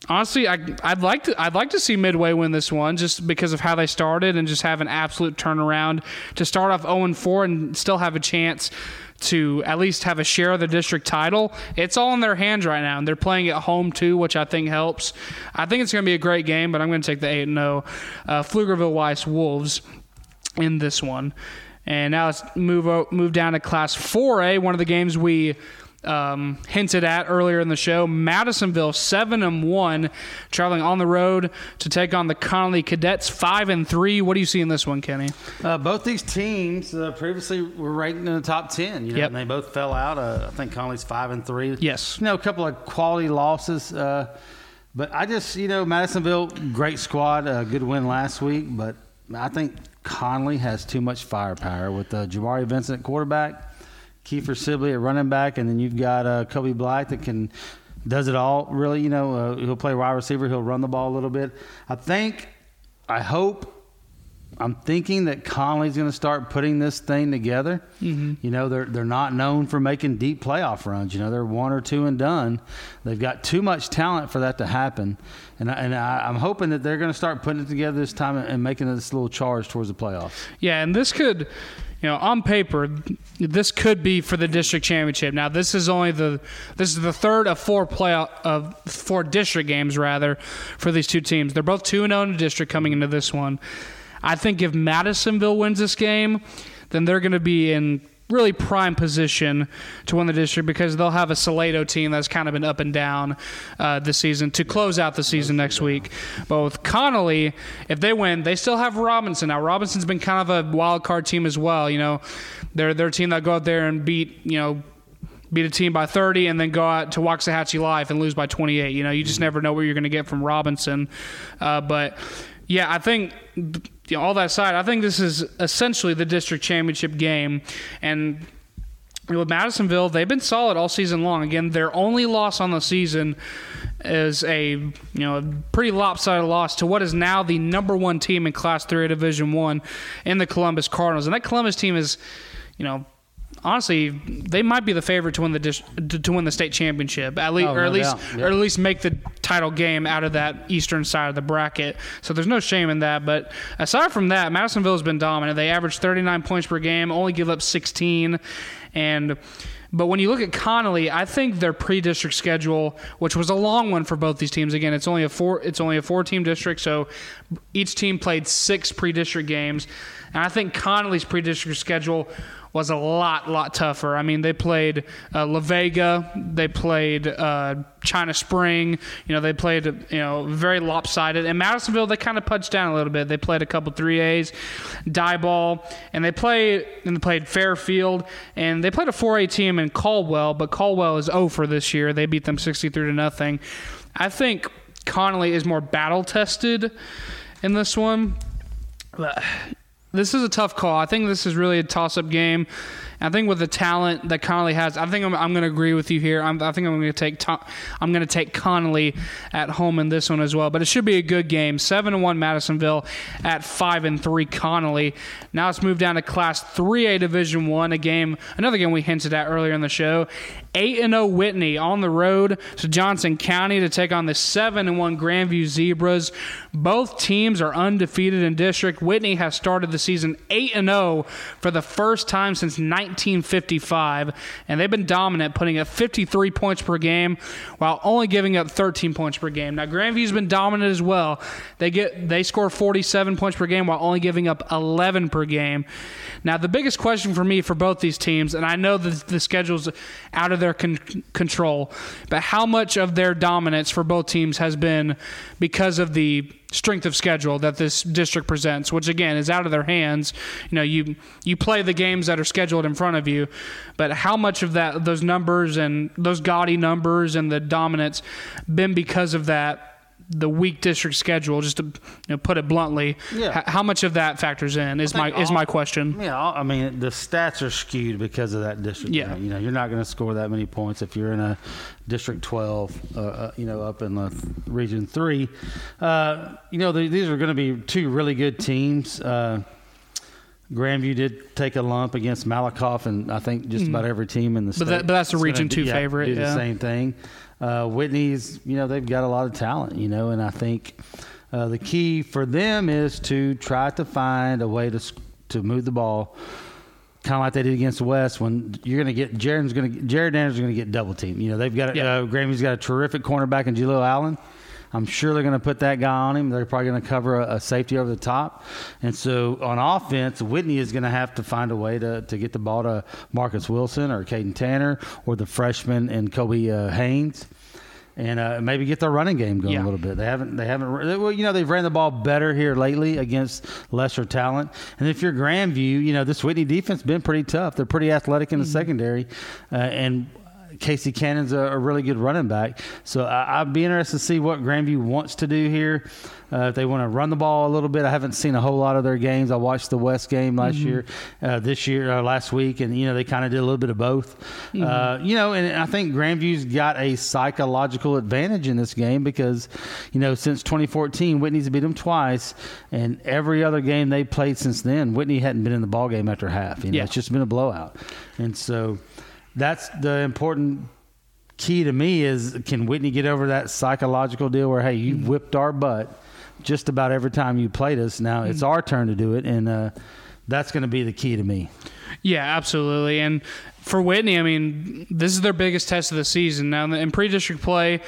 Honestly, I, I'd like to I'd like to see Midway win this one just because of how they started and just have an absolute turnaround to start off 0 4 and still have a chance to at least have a share of the district title. It's all in their hands right now, and they're playing at home too, which I think helps. I think it's going to be a great game, but I'm going to take the 8 0 uh, Pflugerville Weiss Wolves in this one. And now let's move move down to Class 4A, one of the games we um, hinted at earlier in the show. Madisonville seven and one, traveling on the road to take on the Connally Cadets five and three. What do you see in this one, Kenney? Uh, both these teams uh, previously were ranked in the top ten. You know, Yep. and they both fell out. Uh, I think Connally's five and three. Yes. you know, a couple of quality losses. Uh, but I just, you know, Madisonville, great squad, a good win last week. But I think Connally has too much firepower with uh, Jamari Vincent quarterback, Kiefer Sibley at running back, and then you've got uh, Kobe Black that can does it all. Really, you know, uh, he'll play wide receiver, he'll run the ball a little bit. I think, I hope I'm thinking that Connally's going to start putting this thing together. Mm-hmm. You know, they're they're not known for making deep playoff runs. You know, they're one or two and done. They've got too much talent for that to happen, and I, and I, I'm hoping that they're going to start putting it together this time and, and making this little charge towards the playoffs. Yeah, and this could, you know, on paper, this could be for the district championship. Now, this is only the this is the third of four playoff of four district games rather for these two teams. They're both two and zero in the district coming into this one. I think if Madisonville wins this game, then they're going to be in really prime position to win the district because they'll have a Salado team that's kind of been up and down uh, this season to close out the season next week. But with Connally, if they win, they still have Robinson. Now Robinson's been kind of a wild card team as well. You know, they're they're a team that go out there and beat you know beat a team by 30 and then go out to Waxahachie Life and lose by 28. You know, you just never know what you're going to get from Robinson. Uh, but yeah, I think you know, all that aside, I think this is essentially the district championship game. And with Madisonville, they've been solid all season long. Again, their only loss on the season is a you know a pretty lopsided loss to what is now the number one team in Class Three Division One in the Columbus Cardinals, and that Columbus team is, you know. Honestly, they might be the favorite to win the dis- to win the state championship, at least, Oh, or at least. Yeah. or at least make the title game out of that eastern side of the bracket. So there's no shame in that. But aside from that, Madisonville has been dominant. They average 39 points per game, only give up 16, and but when you look at Connally, I think their pre-district schedule, which was a long one for both these teams, again, it's only a four it's only a four-team district, so each team played six pre-district games, and I think Connally's pre-district schedule was a lot, lot tougher. I mean, they played uh, La Vega, they played uh, China Spring. You know, they played you know very lopsided. And Madisonville, they kind of punched down a little bit. They played a couple three A's, Diboll, and they played and they played Fairfield, and they played a four A team in Caldwell. But Caldwell is over this year. They beat them sixty three to nothing. I think Connally is more battle tested in this one. This is a tough call. I think this is really a toss-up game. I think with the talent that Connally has, I think I'm, I'm going to agree with you here. I'm, I think I'm going to take to, I'm going to take Connally at home in this one as well. But it should be a good game. Seven and one Madisonville at five and three Connally. Now let's move down to Class 3A Division One. A game, another game we hinted at earlier in the show. Eight and zero Whitney on the road to Johnson County to take on the seven and one Grandview Zebras. Both teams are undefeated in district. Whitney has started the season eight and zero for the first time since 1955, and they've been dominant, putting up 53 points per game while only giving up 13 points per game. Now Grandview's been dominant as well. They get they score 47 points per game while only giving up 11 per game. Now the biggest question for me for both these teams, and I know that the schedule's out of their con- control, but how much of their dominance for both teams has been because of the strength of schedule that this district presents, which again is out of their hands. You know, you you play the games that are scheduled in front of you, but how much of that those numbers and those gaudy numbers and the dominance been because of that the weak district schedule, just to you know, put it bluntly, Yeah. h- how much of that factors in is my think is my question. Yeah, I mean the stats are skewed because of that district. Yeah. you know, you're not going to score that many points if you're in a district 12. Uh, uh, you know, up in the region three. Uh, you know, the, these are going to be two really good teams. Uh, Grandview did take a lump against Malakoff, and I think just about every team in the state. Mm. that- but that's a Region do- Two yeah, favorite, Do the same thing. Uh, Whitney's, you know, they've got a lot of talent, you know, and I think uh, the key for them is to try to find a way to to move the ball, kind of like they did against the West. When you're going to get Jared's going to Jared Daniels going to get double teamed. You know, they've got Yeah. uh, Grammy's got a terrific cornerback in Jaleel Allen. I'm sure they're going to put that guy on him. They're probably going to cover a, a safety over the top. And so on offense, Whitney is going to have to find a way to, to get the ball to Marcus Wilson or Caden Tanner or the freshman and Kobe uh, Haynes. And uh, maybe get their running game going Yeah. a little bit. They haven't. They haven't. they- Well, you know, they've ran the ball better here lately against lesser talent. And if you're Grandview, you know this Whitney defense been pretty tough. They're pretty athletic in the secondary, uh, and Casey Cannon's a, a really good running back. So I, I'd be interested to see what Grandview wants to do here. Uh, if they want to run the ball a little bit, I haven't seen a whole lot of their games. I watched the West game last year, uh, this year, uh, last week, and you know they kind of did a little bit of both. Uh, you know, and I think Grandview's got a psychological advantage in this game because, you know, since 2014, Whitney's beat them twice, and every other game they played since then, Whitney hadn't been in the ball game after half. You know, Yeah. it's just been a blowout, and so that's the important key to me is can Whitney get over that psychological deal where hey you Mm-hmm. whipped our butt just about every time you played us now it's Mm-hmm. our turn to do it and uh, that's going to be the key to me Yeah, absolutely. And for Whitney, I mean, this is their biggest test of the season. Now, in pre-district play,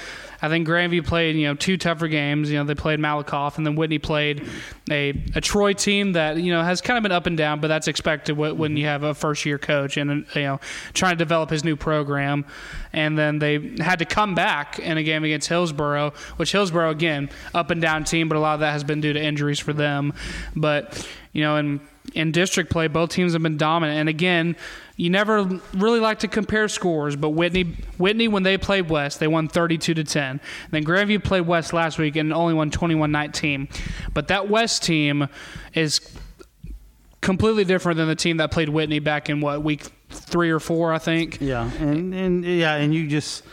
I think Grandview played, you know, two tougher games. You know, they played Malakoff, and then Whitney played a, a Troy team that, you know, has kind of been up and down, but that's expected wh- when you have a first-year coach and, uh, you know, trying to develop his new program. And then they had to come back in a game against Hillsboro, which Hillsboro, again, up and down team, but a lot of that has been due to injuries for them. But, you know, in in district play, both teams have been dominant. And again, you never really like to compare scores, but Whitney, Whitney when they played West, they won 32 to 10. And then Grandview played West last week and only won 21-19. But that West team is completely different than the team that played Whitney back in what week three or four, I think. yeah and, and yeah and you just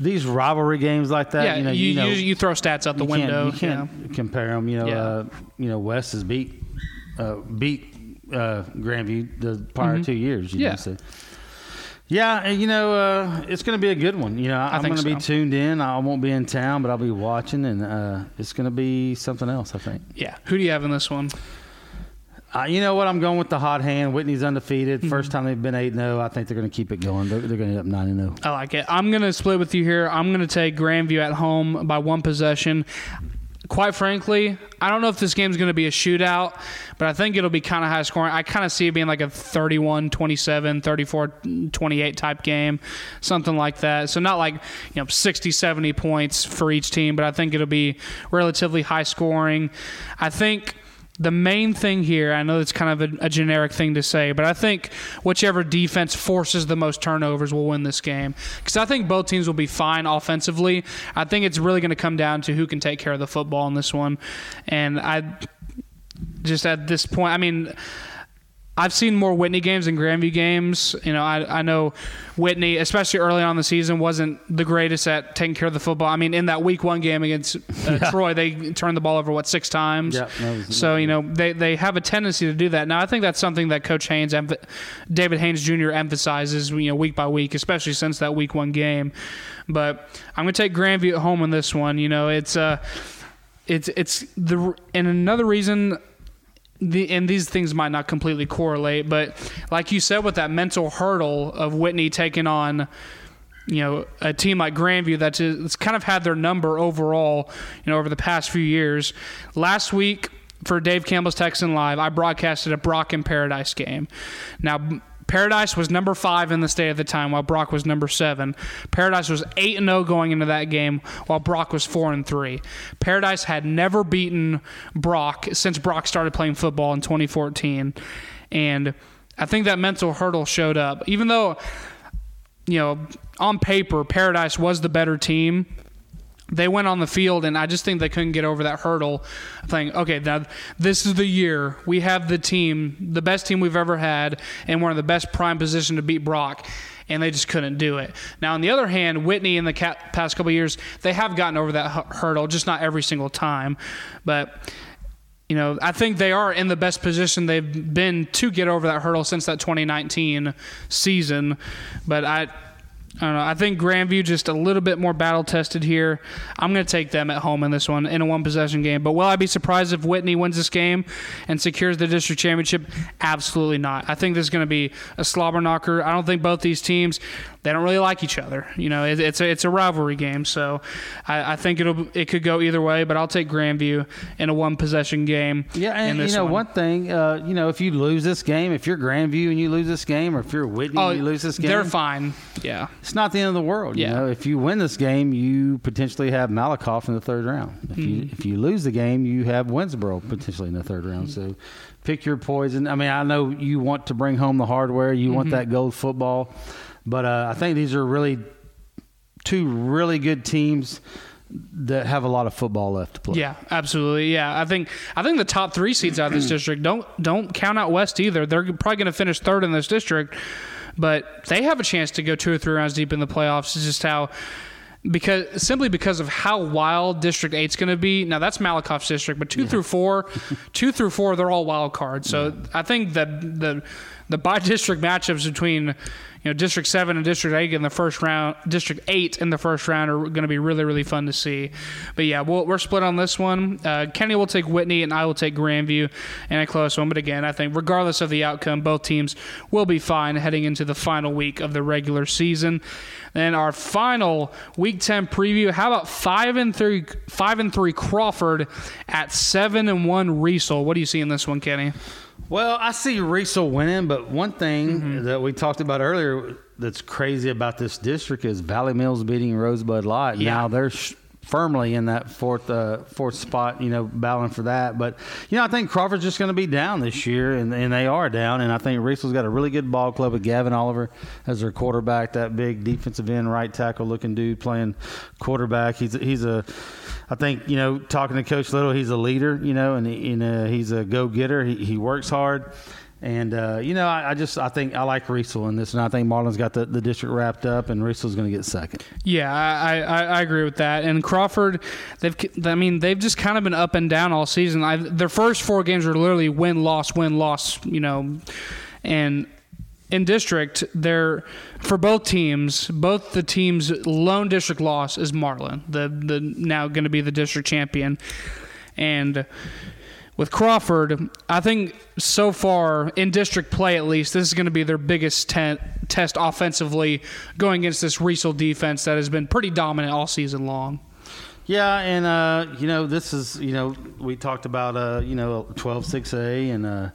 these rivalry games like that yeah, you know you, you, know, you, throw stats out the you window. can't, you can't compare them you know Yeah. uh, you know West has beat uh, beat uh, Grandview the prior two years you Mm-hmm. Yeah. know, so. Yeah, you know, uh, it's going to be a good one. You know, I'm think going to be tuned in. I won't be in town, but I'll be watching, and uh, it's going to be something else. I think. yeah. Who do you have in this one? Uh, you know what? I'm going with the hot hand. Whitney's undefeated. Mm-hmm. First time they've been eight 0 I think they're going to keep it going. They're, they're going to end up 9 0. I like it. I'm going to split with you here. I'm going to take Grandview at home by one possession. Quite frankly, I don't know if this game's going to be a shootout, but I think it'll be kind of high scoring. I kind of see it being like a 31 27, 34 28 type game, something like that. So, not like, you know, 60, 70 points for each team, but I think it'll be relatively high scoring. I think the main thing here, I know it's kind of a, a generic thing to say, but I think whichever defense forces the most turnovers will win this game. Because I think both teams will be fine offensively. I think it's really going to come down to who can take care of the football in this one. And I just at this point, I mean, I've seen more Whitney games than Grandview games. You know, I, I know Whitney, especially early on in the season, wasn't the greatest at taking care of the football. I mean, in that week one game against uh, *laughs* Troy, they turned the ball over, what, six times? Yeah, was- so, you know, they, they have a tendency to do that. Now, I think that's something that Coach Haynes, emph- David Haynes Jr., emphasizes, you know, week by week, especially since that week one game. But I'm going to take Grandview at home in this one. You know, it's, uh, it's, it's the, and another reason the and these things might not completely correlate, but like you said, with that mental hurdle of Whitney taking on, you know, a team like Grandview that's it's kind of had their number overall, you know, over the past few years. Last week for Dave Campbell's Texan Live, I broadcasted a Brock and Paradise game. Now. Paradise was number five in the state at the time, while Brock was number seven. Paradise was eight and zero going into that game, while Brock was four and three. Paradise had never beaten Brock since Brock started playing football in 2014, and I think that mental hurdle showed up. Even though, you know, on paper Paradise was the better team, they went on the field and I just think they couldn't get over that hurdle playing okay now this is the year. We have the team the best team we've ever had and we're in the best prime position to beat Brock and they just couldn't do it. Now on the other hand Whitney in the past couple years they have gotten over that hu- hurdle just not every single time. But you know, I think they are in the best position they've been to get over that hurdle since that 2019 season. But I, I don't know. I think Grandview just a little bit more battle tested here. I'm going to take them at home in this one in a one possession game. But will I be surprised if Whitney wins this game and secures the district championship? Absolutely not. I think this is going to be a slobber knocker. I don't think both these teams they don't really like each other. You know, it, it's a it's a rivalry game, so I, I, think it'll it could go either way. But I'll take Grandview in a one possession game. Yeah, and you know one, one thing, uh, you know, if you lose this game, if you're Grandview and you lose this game, or if you're Whitney oh, and you lose this game, they're fine. Yeah, it's not the end of the world. Yeah. You know, if you win this game, you potentially have Malakoff in the third round. If mm-hmm. you if you lose the game, you have Winnsboro potentially in the third round. Mm-hmm. So pick your poison. I mean, I know you want to bring home the hardware. You mm-hmm. want that gold football. But uh, I think these are really two really good teams that have a lot of football left to play. Yeah, absolutely. Yeah, I think I think the top three seeds out of this district don't don't count out West either. They're probably going to finish third in this district, but they have a chance to go two or three rounds deep in the playoffs. It's just how because simply because of how wild District Eight's going to be. Now that's Malakoff's district, but two yeah. through four, two through four, they're all wild cards. So yeah. I think that the the by district matchups between you know, District Seven and District Eight in the first round, District Eight in the first round are going to be really, really fun to see. But yeah, we we are split on this one. Uh, Kenney will take Whitney, and I will take Grandview in a close one. But again, I think regardless of the outcome, both teams will be fine heading into the final week of the regular season. And our final Week Ten preview. How about five and three? Five and three Crawford at seven and one Riesel. What do you see in this one, Kenney? Well, I see Riesel winning, but one thing mm-hmm. that we talked about earlier that's crazy about this district is Valley Mills beating Rosebud Lott. Yeah. Now they're sh- firmly in that fourth uh, fourth spot, you know, battling for that. But you know, I think Crawford's just going to be down this year, and, and they are down. And I think Riesel's got a really good ball club with Gavin Oliver as their quarterback, that big defensive end right tackle looking dude playing quarterback. He's he's a I think you know, talking to Coach Little, he's a leader, you know, and, and uh, he's a go getter. He, he works hard. And uh, you know, I, I, just I think I like Riesel in this, and I think Marlin's got the, the district wrapped up, and Riesel's going to get second. Yeah, I, I, I, agree with that. And Crawford, they've I mean they've just kind of been up and down all season. I, their first four games were literally win loss win loss, you know, and in district, they're for both teams, both the teams' lone district loss is Marlin, the the now going to be the district champion, and with Crawford, I think so far in district play at least, this is going to be their biggest te- test offensively going against this Riesel defense that has been pretty dominant all season long. Yeah, and uh, you know this is you know we talked about uh, you know 12-6A and. Uh,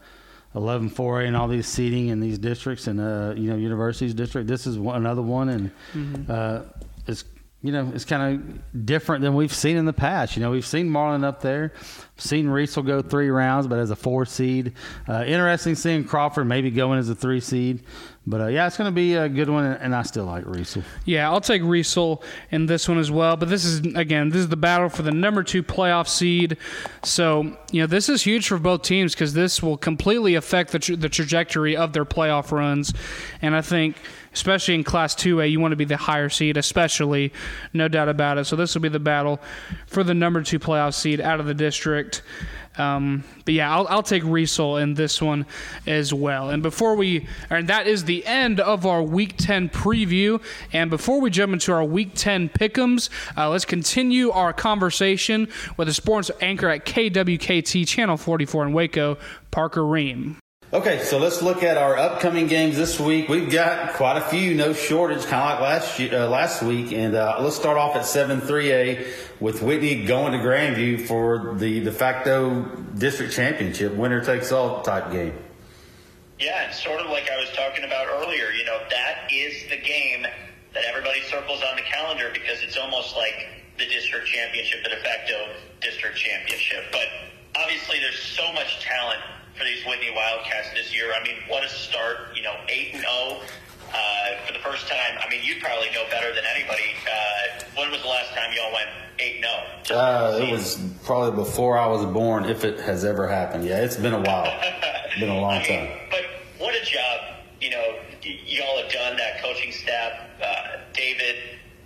11 4A and all these seating in these districts and uh, you know universities district. This is one, another one, and mm-hmm. uh, it's you know it's kind of different than we've seen in the past. You know we've seen Marlin up there, seen will go three rounds, but as a four seed. Uh, interesting seeing Crawford maybe going as a three seed. But uh, yeah, it's going to be a good one, and I still like Riesel. Yeah, I'll take Riesel in this one as well. But this is again, this is the battle for the number two playoff seed. So you know, this is huge for both teams because this will completely affect the tra- the trajectory of their playoff runs. And I think, especially in Class Two A, you want to be the higher seed, especially, no doubt about it. So this will be the battle for the number two playoff seed out of the district. Um, but yeah, I'll, I'll take Riesel in this one as well. And before we, and that is the end of our Week 10 preview. And before we jump into our Week 10 pickums, uh, let's continue our conversation with the sports anchor at KWKT Channel 44 in Waco, Parker Rehem. Okay, so let's look at our upcoming games this week. We've got quite a few, no shortage, kind of like last uh, last week. And uh, let's start off at 7 3A with Whitney going to Grandview for the de facto district championship, winner takes all type game. Yeah, it's sort of like I was talking about earlier. You know, that is the game that everybody circles on the calendar because it's almost like the district championship, the de facto district championship. But obviously, there's so much talent for these Whitney Wildcats this year. I mean, what a start! You know, eight and zero. Oh, uh, for the first time, I mean, you probably know better than anybody. Uh, when was the last time y'all went eight and zero? Uh, it was probably before I was born, if it has ever happened. Yeah, it's been a while. it's *laughs* been a long I mean, time. But what a job, you know, y- y'all have done. That coaching staff, uh, David,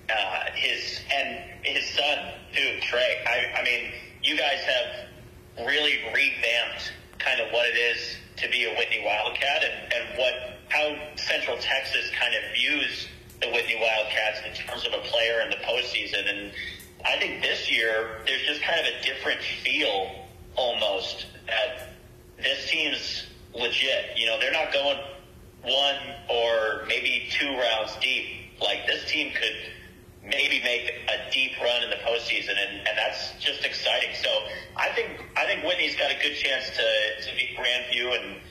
uh, his and his son too, Trey. I, I mean, you guys have really revamped kind of what it is to be a Whitney Wildcat and, and what how Central Texas kind of views the Whitney Wildcats in terms of a player in the postseason. And I think this year there's just kind of a different feel almost that this team's legit. You know, they're not going one or maybe two rounds deep. Like this team could maybe make a deep run in the postseason, and, and that's just exciting. So I think I think Whitney's got a good chance to to beat Grandview and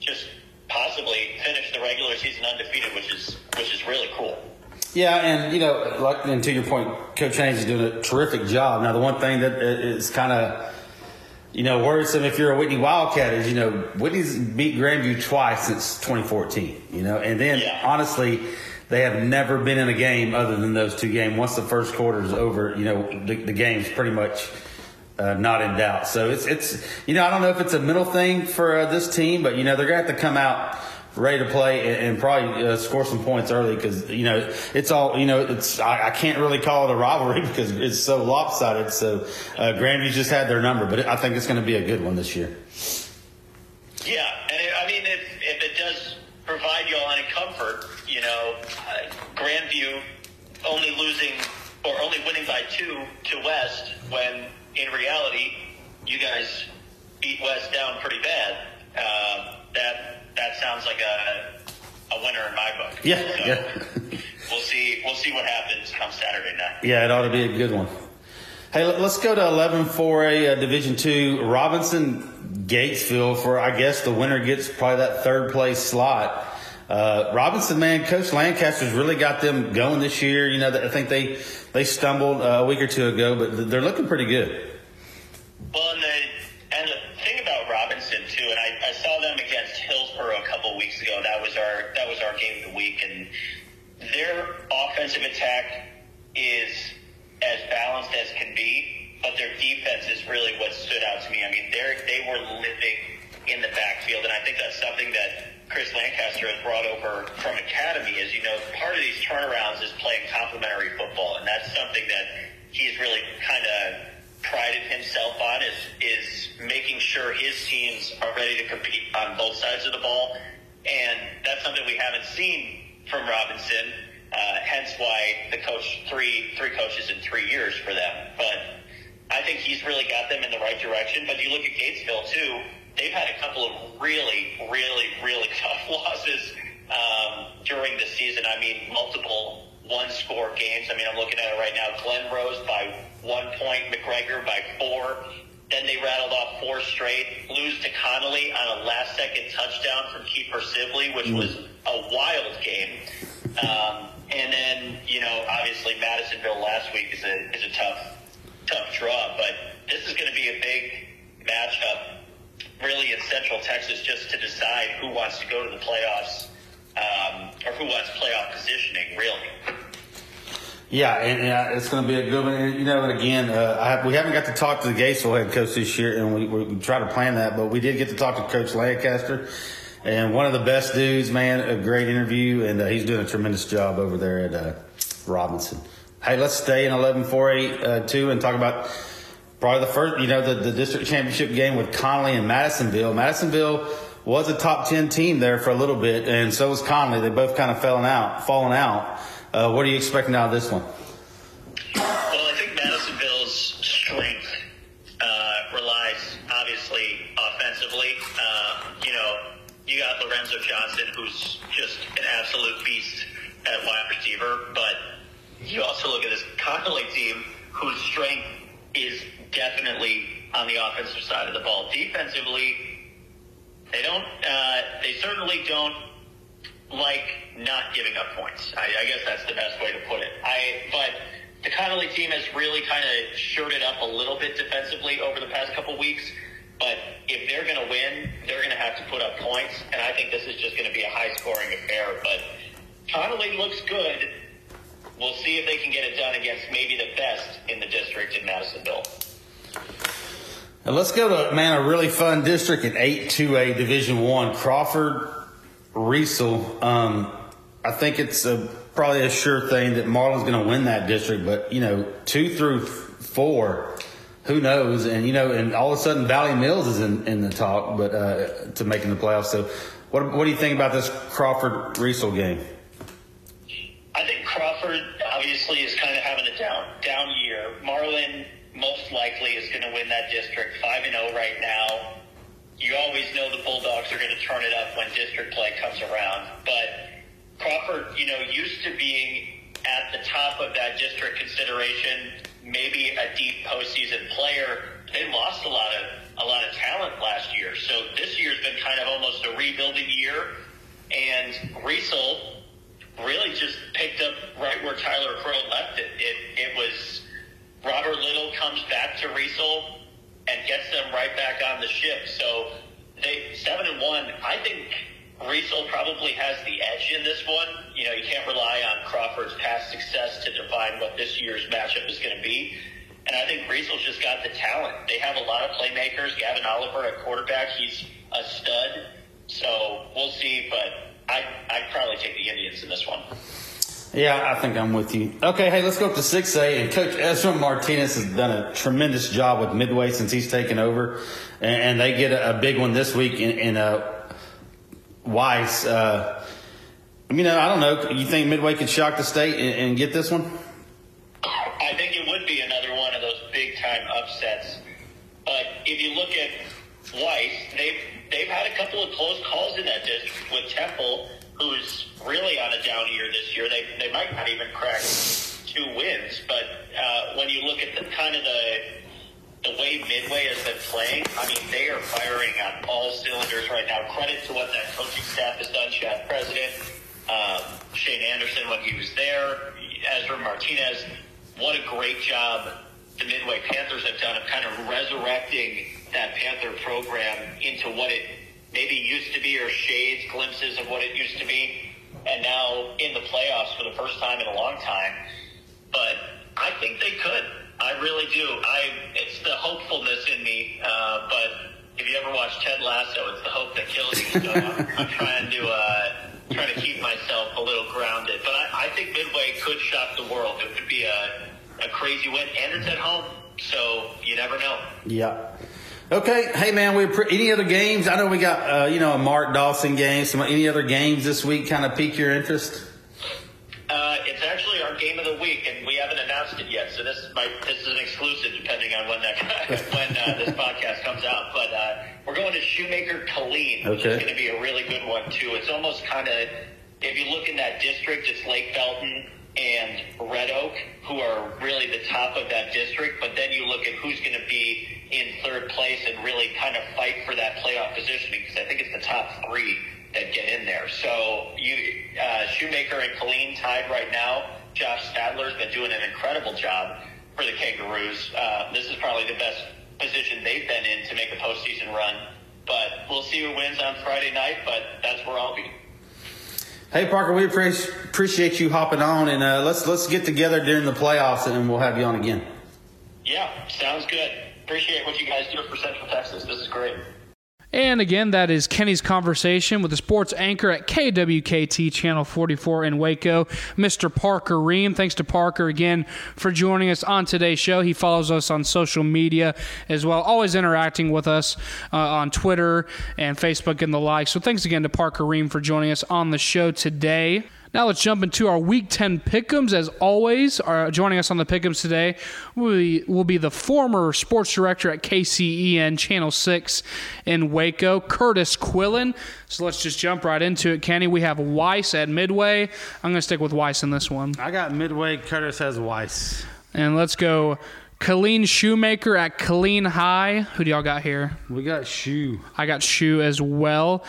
just possibly finish the regular season undefeated, which is which is really cool. Yeah, and you know, like and to your point, Coach Haynes is doing a terrific job. Now, the one thing that is kind of you know worrisome if you're a Whitney Wildcat is you know Whitney's beat Grandview twice since 2014. You know, and then Yeah. honestly. They have never been in a game other than those two games. Once the first quarter is over, you know the, the game's pretty much uh, not in doubt. So it's it's you know I don't know if it's a mental thing for uh, this team, but you know they're gonna have to come out ready to play and, and probably uh, score some points early because you know it's all you know it's I, I can't really call it a rivalry *laughs* because it's so lopsided. So uh, just had their number, but I think it's going to be a good one this year. Yeah, and it, I mean, if, if it does provide you all any comfort, you know, uh, Grandview only losing or only winning by two to West when in reality you guys beat West down pretty bad. Um, that that sounds like a a winner in my book. Yeah, So, yeah. *laughs* we'll see. We'll see what happens come Saturday night. Yeah, it ought to be a good one. Hey, let- let's go to 11 4A uh, Division Two. Robinson Gatesville for I guess the winner gets probably that third place slot. Uh, Robinson, man, Coach Lancaster's really got them going this year. You know, I think they they stumbled uh, a week or two ago, but they're looking pretty good. Well, and the and the thing about Robinson too, and I, I saw them against Hillsboro a couple of weeks ago. That was our that was our game of the week, and their offensive attack is as balanced as can be, but their defense is really what stood out to me. I mean, they they were living in the backfield, and I think that's something that Chris Lancaster has brought over from academy. Is you know, part of these turnarounds is playing complementary football, and that's something that he's really kind of prided himself on is is making sure his teams are ready to compete on both sides of the ball, and that's something we haven't seen from Robinson. Uh, hence why the coach three three coaches in three years for them. But I think he's really got them in the right direction. But you look at Gatesville too; they've had a couple of really, really, really *laughs* tough losses um, during the season. I mean, multiple one-score games. I mean, I'm looking at it right now. Glen Rose by one point, McGregor by four. Then they rattled off four straight. Lose to Connally on a last-second touchdown from Keeper Sibley, which was a wild game. Um, and then, you know, obviously Madisonville last week is a is a tough tough draw, but this is going to be a big matchup, really in Central Texas, just to decide who wants to go to the playoffs um, or who wants playoff positioning, really. Yeah, and, and it's going to be a good one. And, you know, and again, uh, have, we haven't got to talk to the Gatesville head coach this year, and we, we, we try to plan that, but we did get to talk to Coach Lancaster, and one of the best dudes, man. A great interview, and uh, he's doing a tremendous job over there at uh, Robinson. Hey, let's stay in 11 4 8 uh, 2 and talk about probably the first, you know, the, the district championship game with Connally and Madisonville. Madisonville was a top 10 team there for a little bit, and so was Connally. They both kind of fallen out, fallen out. Uh, what are you expecting out of this one? Well, I think Madisonville's strength uh, relies obviously offensively. Uh, you know, you got Lorenzo Johnson, who's just an absolute beast at wide receiver, but you also look at this Connally team, whose strength is definitely on the offensive side of the ball. Defensively, they don't. Uh, they certainly don't like not giving up points. I, I guess that's the best way to put it. I but the Connally team has really kind of shirted up a little bit defensively over the past couple weeks. But if they're going to win, they're going to have to put up points, and I think this is just going to be a high-scoring affair. But Connally looks good. We'll see if they can get it done against maybe the best in the district in Madisonville. And let's go to man a really fun district in eight two A Division One Crawford Riesel. Um, I think it's a, probably a sure thing that Marlin's going to win that district, but you know two through four, who knows? And you know, and all of a sudden Valley Mills is in, in the talk, but uh, to making the playoffs. So, what what do you think about this Crawford Riesel game? I think likely is going to win that district. Five and zero right now. You always know the Bulldogs are going to turn it up when district play comes around, but Crawford, you know, used to being at the top of that district consideration, maybe a deep postseason player. They lost a lot of a lot of talent last year, so this year's been kind of almost a rebuilding year. And Riesel really just picked up right where Tyler Crow left it. It it was Robert Little comes back to Riesel and gets them right back on the ship. So they seven and one. I think Riesel probably has the edge in this one. You know, you can't rely on Crawford's past success to define what this year's matchup is going to be. And I think Riesel's just got the talent. They have a lot of playmakers. Gavin Oliver at quarterback, he's a stud. So we'll see, but I, I'd probably take the Indians in this one. Yeah, I think I'm with you. Okay, hey, let's go up to 6A. And Coach Ezra Martinez has done a tremendous job with Midway since he's taken over. And, and they get a, a, big one this week in, in uh, Weiss. Uh, you know, I don't know. You think Midway could shock the state and, and get this one? I think it would be another one of those big time upsets. But if you look at Weiss, they've they've had a couple of close calls in that district with Temple, who's really on a down year this year. They they might not even crack two wins. But uh, when you look at the kind of the the way Midway has been playing, I mean, they are firing on all cylinders right now. Credit to what that coaching staff has done. Chad President, um, Shane Anderson when he was there, Ezra Martinez. What a great job the Midway Panthers have done of kind of resurrecting that Panther program into what it maybe used to be or shades, glimpses of what it used to be. And now in the playoffs for the first time in a long time. But I think they could. I really do. I it's the hopefulness in me. Uh, but if you ever watch Ted Lasso, it's the hope that kills you. So I'm, I'm trying to uh, trying to keep myself a little grounded. But I, I think Midway could shock the world. It would be a a crazy win, and it's at home, so you never know. Yeah. Okay, hey man, we any other games? I know we got uh, you know a Mart Dawson game. Some any other games this week kind of pique your interest? Uh, it's actually our game of the week, and we haven't announced it yet. So this might this is an exclusive, depending on when that *laughs* when uh, this podcast comes out. But uh, we're going to Shoemaker Killeen, which okay. is going to be a really good one too. It's almost kind of if you look in that district, it's Lake Belton and Red Oak, who are really the top of that district. But then you look at who's going to be in third place and really kind of fight for that playoff positioning because I think it's the top three that get in there. So you, uh, Shoemaker and Killeen tied right now. Josh Stadler's been doing an incredible job for the Kangaroos. Uh, this is probably the best position they've been in to make a postseason run. But we'll see who wins on Friday night. But that's where I'll be. Hey Parker, we appreciate you hopping on, and uh, let's let's get together during the playoffs, and we'll have you on again. Yeah, sounds good. Appreciate what you guys do for Central Texas. This is great. And again, that is Kenney's conversation with the sports anchor at KWKT Channel 44 in Waco, Mr. Parker Rehem. Thanks to Parker again for joining us on today's show. He follows us on social media as well, always interacting with us uh, on Twitter and Facebook and the like. So thanks again to Parker Rehem for joining us on the show today. Now let's jump into our Week 10 pick'ems. As always, our, joining us on the pick'ems today will will be the former sports director at KCEN Channel 6 in Waco, Kurtis Quillin. So let's just jump right into it, Kenney. We have Weiss at Midway. I'm going to stick with Weiss in this one. I got Midway. Kurtis has Weiss. And let's go Killeen Shoemaker at Killeen High. Who do y'all got here? We got Shoe. I got Shoe as well.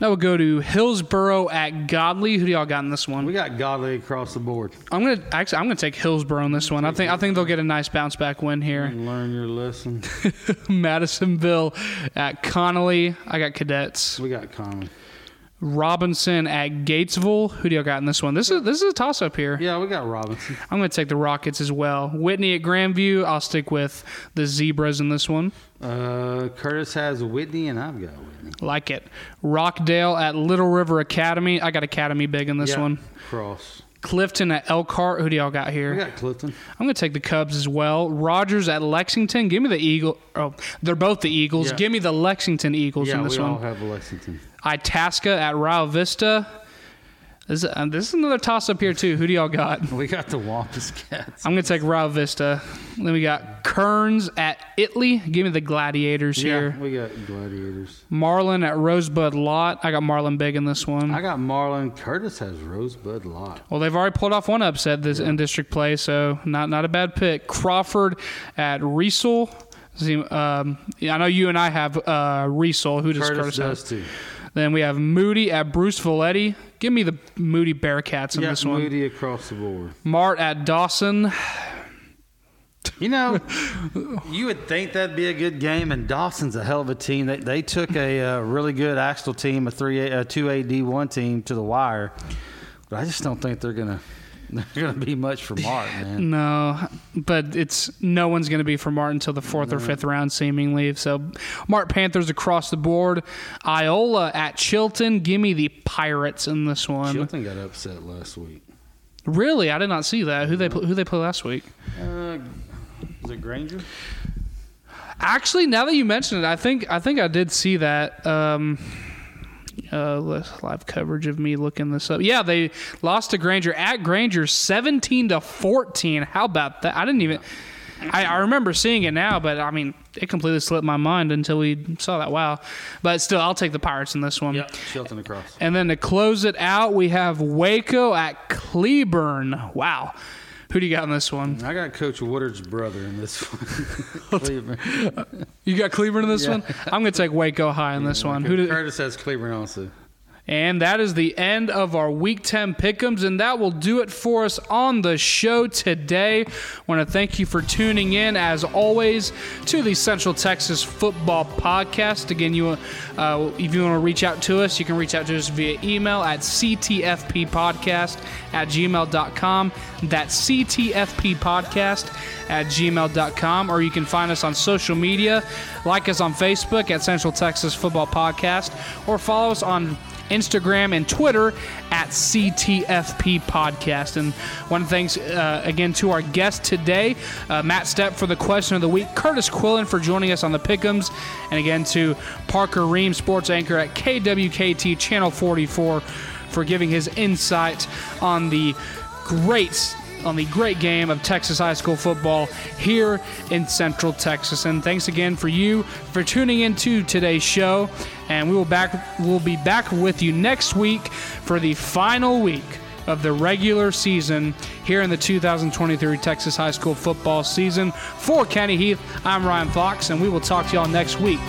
Now we'll go to Hillsboro at Godley. Who do y'all got in this one? We got Godley across the board. I'm gonna actually I'm gonna take Hillsboro in this one. I think I think they'll get a nice bounce back win here. Learn your lesson. *laughs* Madisonville at Connally. I got Cadets. We got Connally. Robinson at Gatesville. Who do y'all got in this one? This is this is a toss up here. Yeah, we got Robinson. I'm going to take the Rockets as well. Whitney at Grandview. I'll stick with the Zebras in this one. Uh, Kurtis has Whitney, and I've got Whitney. Like it. Rockdale at Little River Academy. I got Academy big in this yeah, one. Cross. Clifton at Elkhart. Who do y'all got here? We got Clifton. I'm going to take the Cubs as well. Rogers at Lexington. Give me the Eagle. Oh, they're both the Eagles. Yeah. Give me the Lexington Eagles Yeah, in this we one. all have Lexington. Itasca at Rio Vista. This, uh, this is another toss up here too. Who do y'all got? We got the Wampus Cats. I'm gonna take Rio Vista. Then we got Kerens at Italy. Give me the Gladiators here. Yeah, we got Gladiators. Marlin at Rosebud Lott. I got Marlin big in this one. I got Marlin. Kurtis has Rosebud Lott. Well, they've already pulled off one upset this in district play, so not not a bad pick. Crawford at Riesel. Um, yeah, I know you and I have uh, Riesel. Who does Kurtis, Kurtis, have? too. Then we have Moody at Bruceville-Eddy. Give me the Moody Bearcats in Yeah, this one. Moody across the board. Mart at Dawson. You know, *laughs* you would think that'd be a good game, and Dawson's a hell of a team. They they took a uh, really good Axtell team, a three a two A D one team to the wire, but I just don't think they're gonna *laughs* they're gonna be much for Mart, man. No, but it's no one's going to be for Mart until the fourth or fifth round, seemingly. So, Mart Panthers across the board. Iola at Chilton. Give me the Pirates in this one. Chilton got upset last week. Really, I did not see that. Who they pl- who they play last week? Uh, is it Granger? Actually, now that you mention it, I think I think I did see that. Um, uh, live coverage of me looking this up. Yeah, they lost to Granger at Granger, seventeen to fourteen. How about that? I didn't even. I, I remember seeing it now, but I mean, it completely slipped my mind until we saw that. Wow, but still, I'll take the Pirates in this one. Yep, Chilton across. And then to close it out, we have Waco at Cleburne. Wow. Who do you got in this one? I got Coach Woodard's brother in this one. *laughs* Cleburne. You got Cleburne in this Yeah. one? I'm going to take Waco high in this one. Who did, Kurtis has Cleburne also. And that is the end of our Week 10 pick'ems, and that will do it for us on the show today. I want to thank you for tuning in, as always, to the Central Texas Football Podcast. Again, you, uh, if you want to reach out to us, you can reach out to us via email at ctfppodcast at gmail.com. That's ctfppodcast at gmail.com, or you can find us on social media. Like us on Facebook at Central Texas Football Podcast, or follow us on Instagram and Twitter at CTFP Podcast. And one thanks uh, again to our guest today, uh, Matt Stepp for the question of the week, Kurtis Quillin for joining us on the Pick'ems, and again to Parker Rehem, sports anchor at KWKT Channel 44, for giving his insight on the great on the great game of Texas high school football here in Central Texas. And thanks again for you for tuning into today's show. And we will back we'll be back with you next week for the final week of the regular season here in the 2023 Texas high school football season. For Kenney Heath, I'm Ryan Fox, and we will talk to y'all next week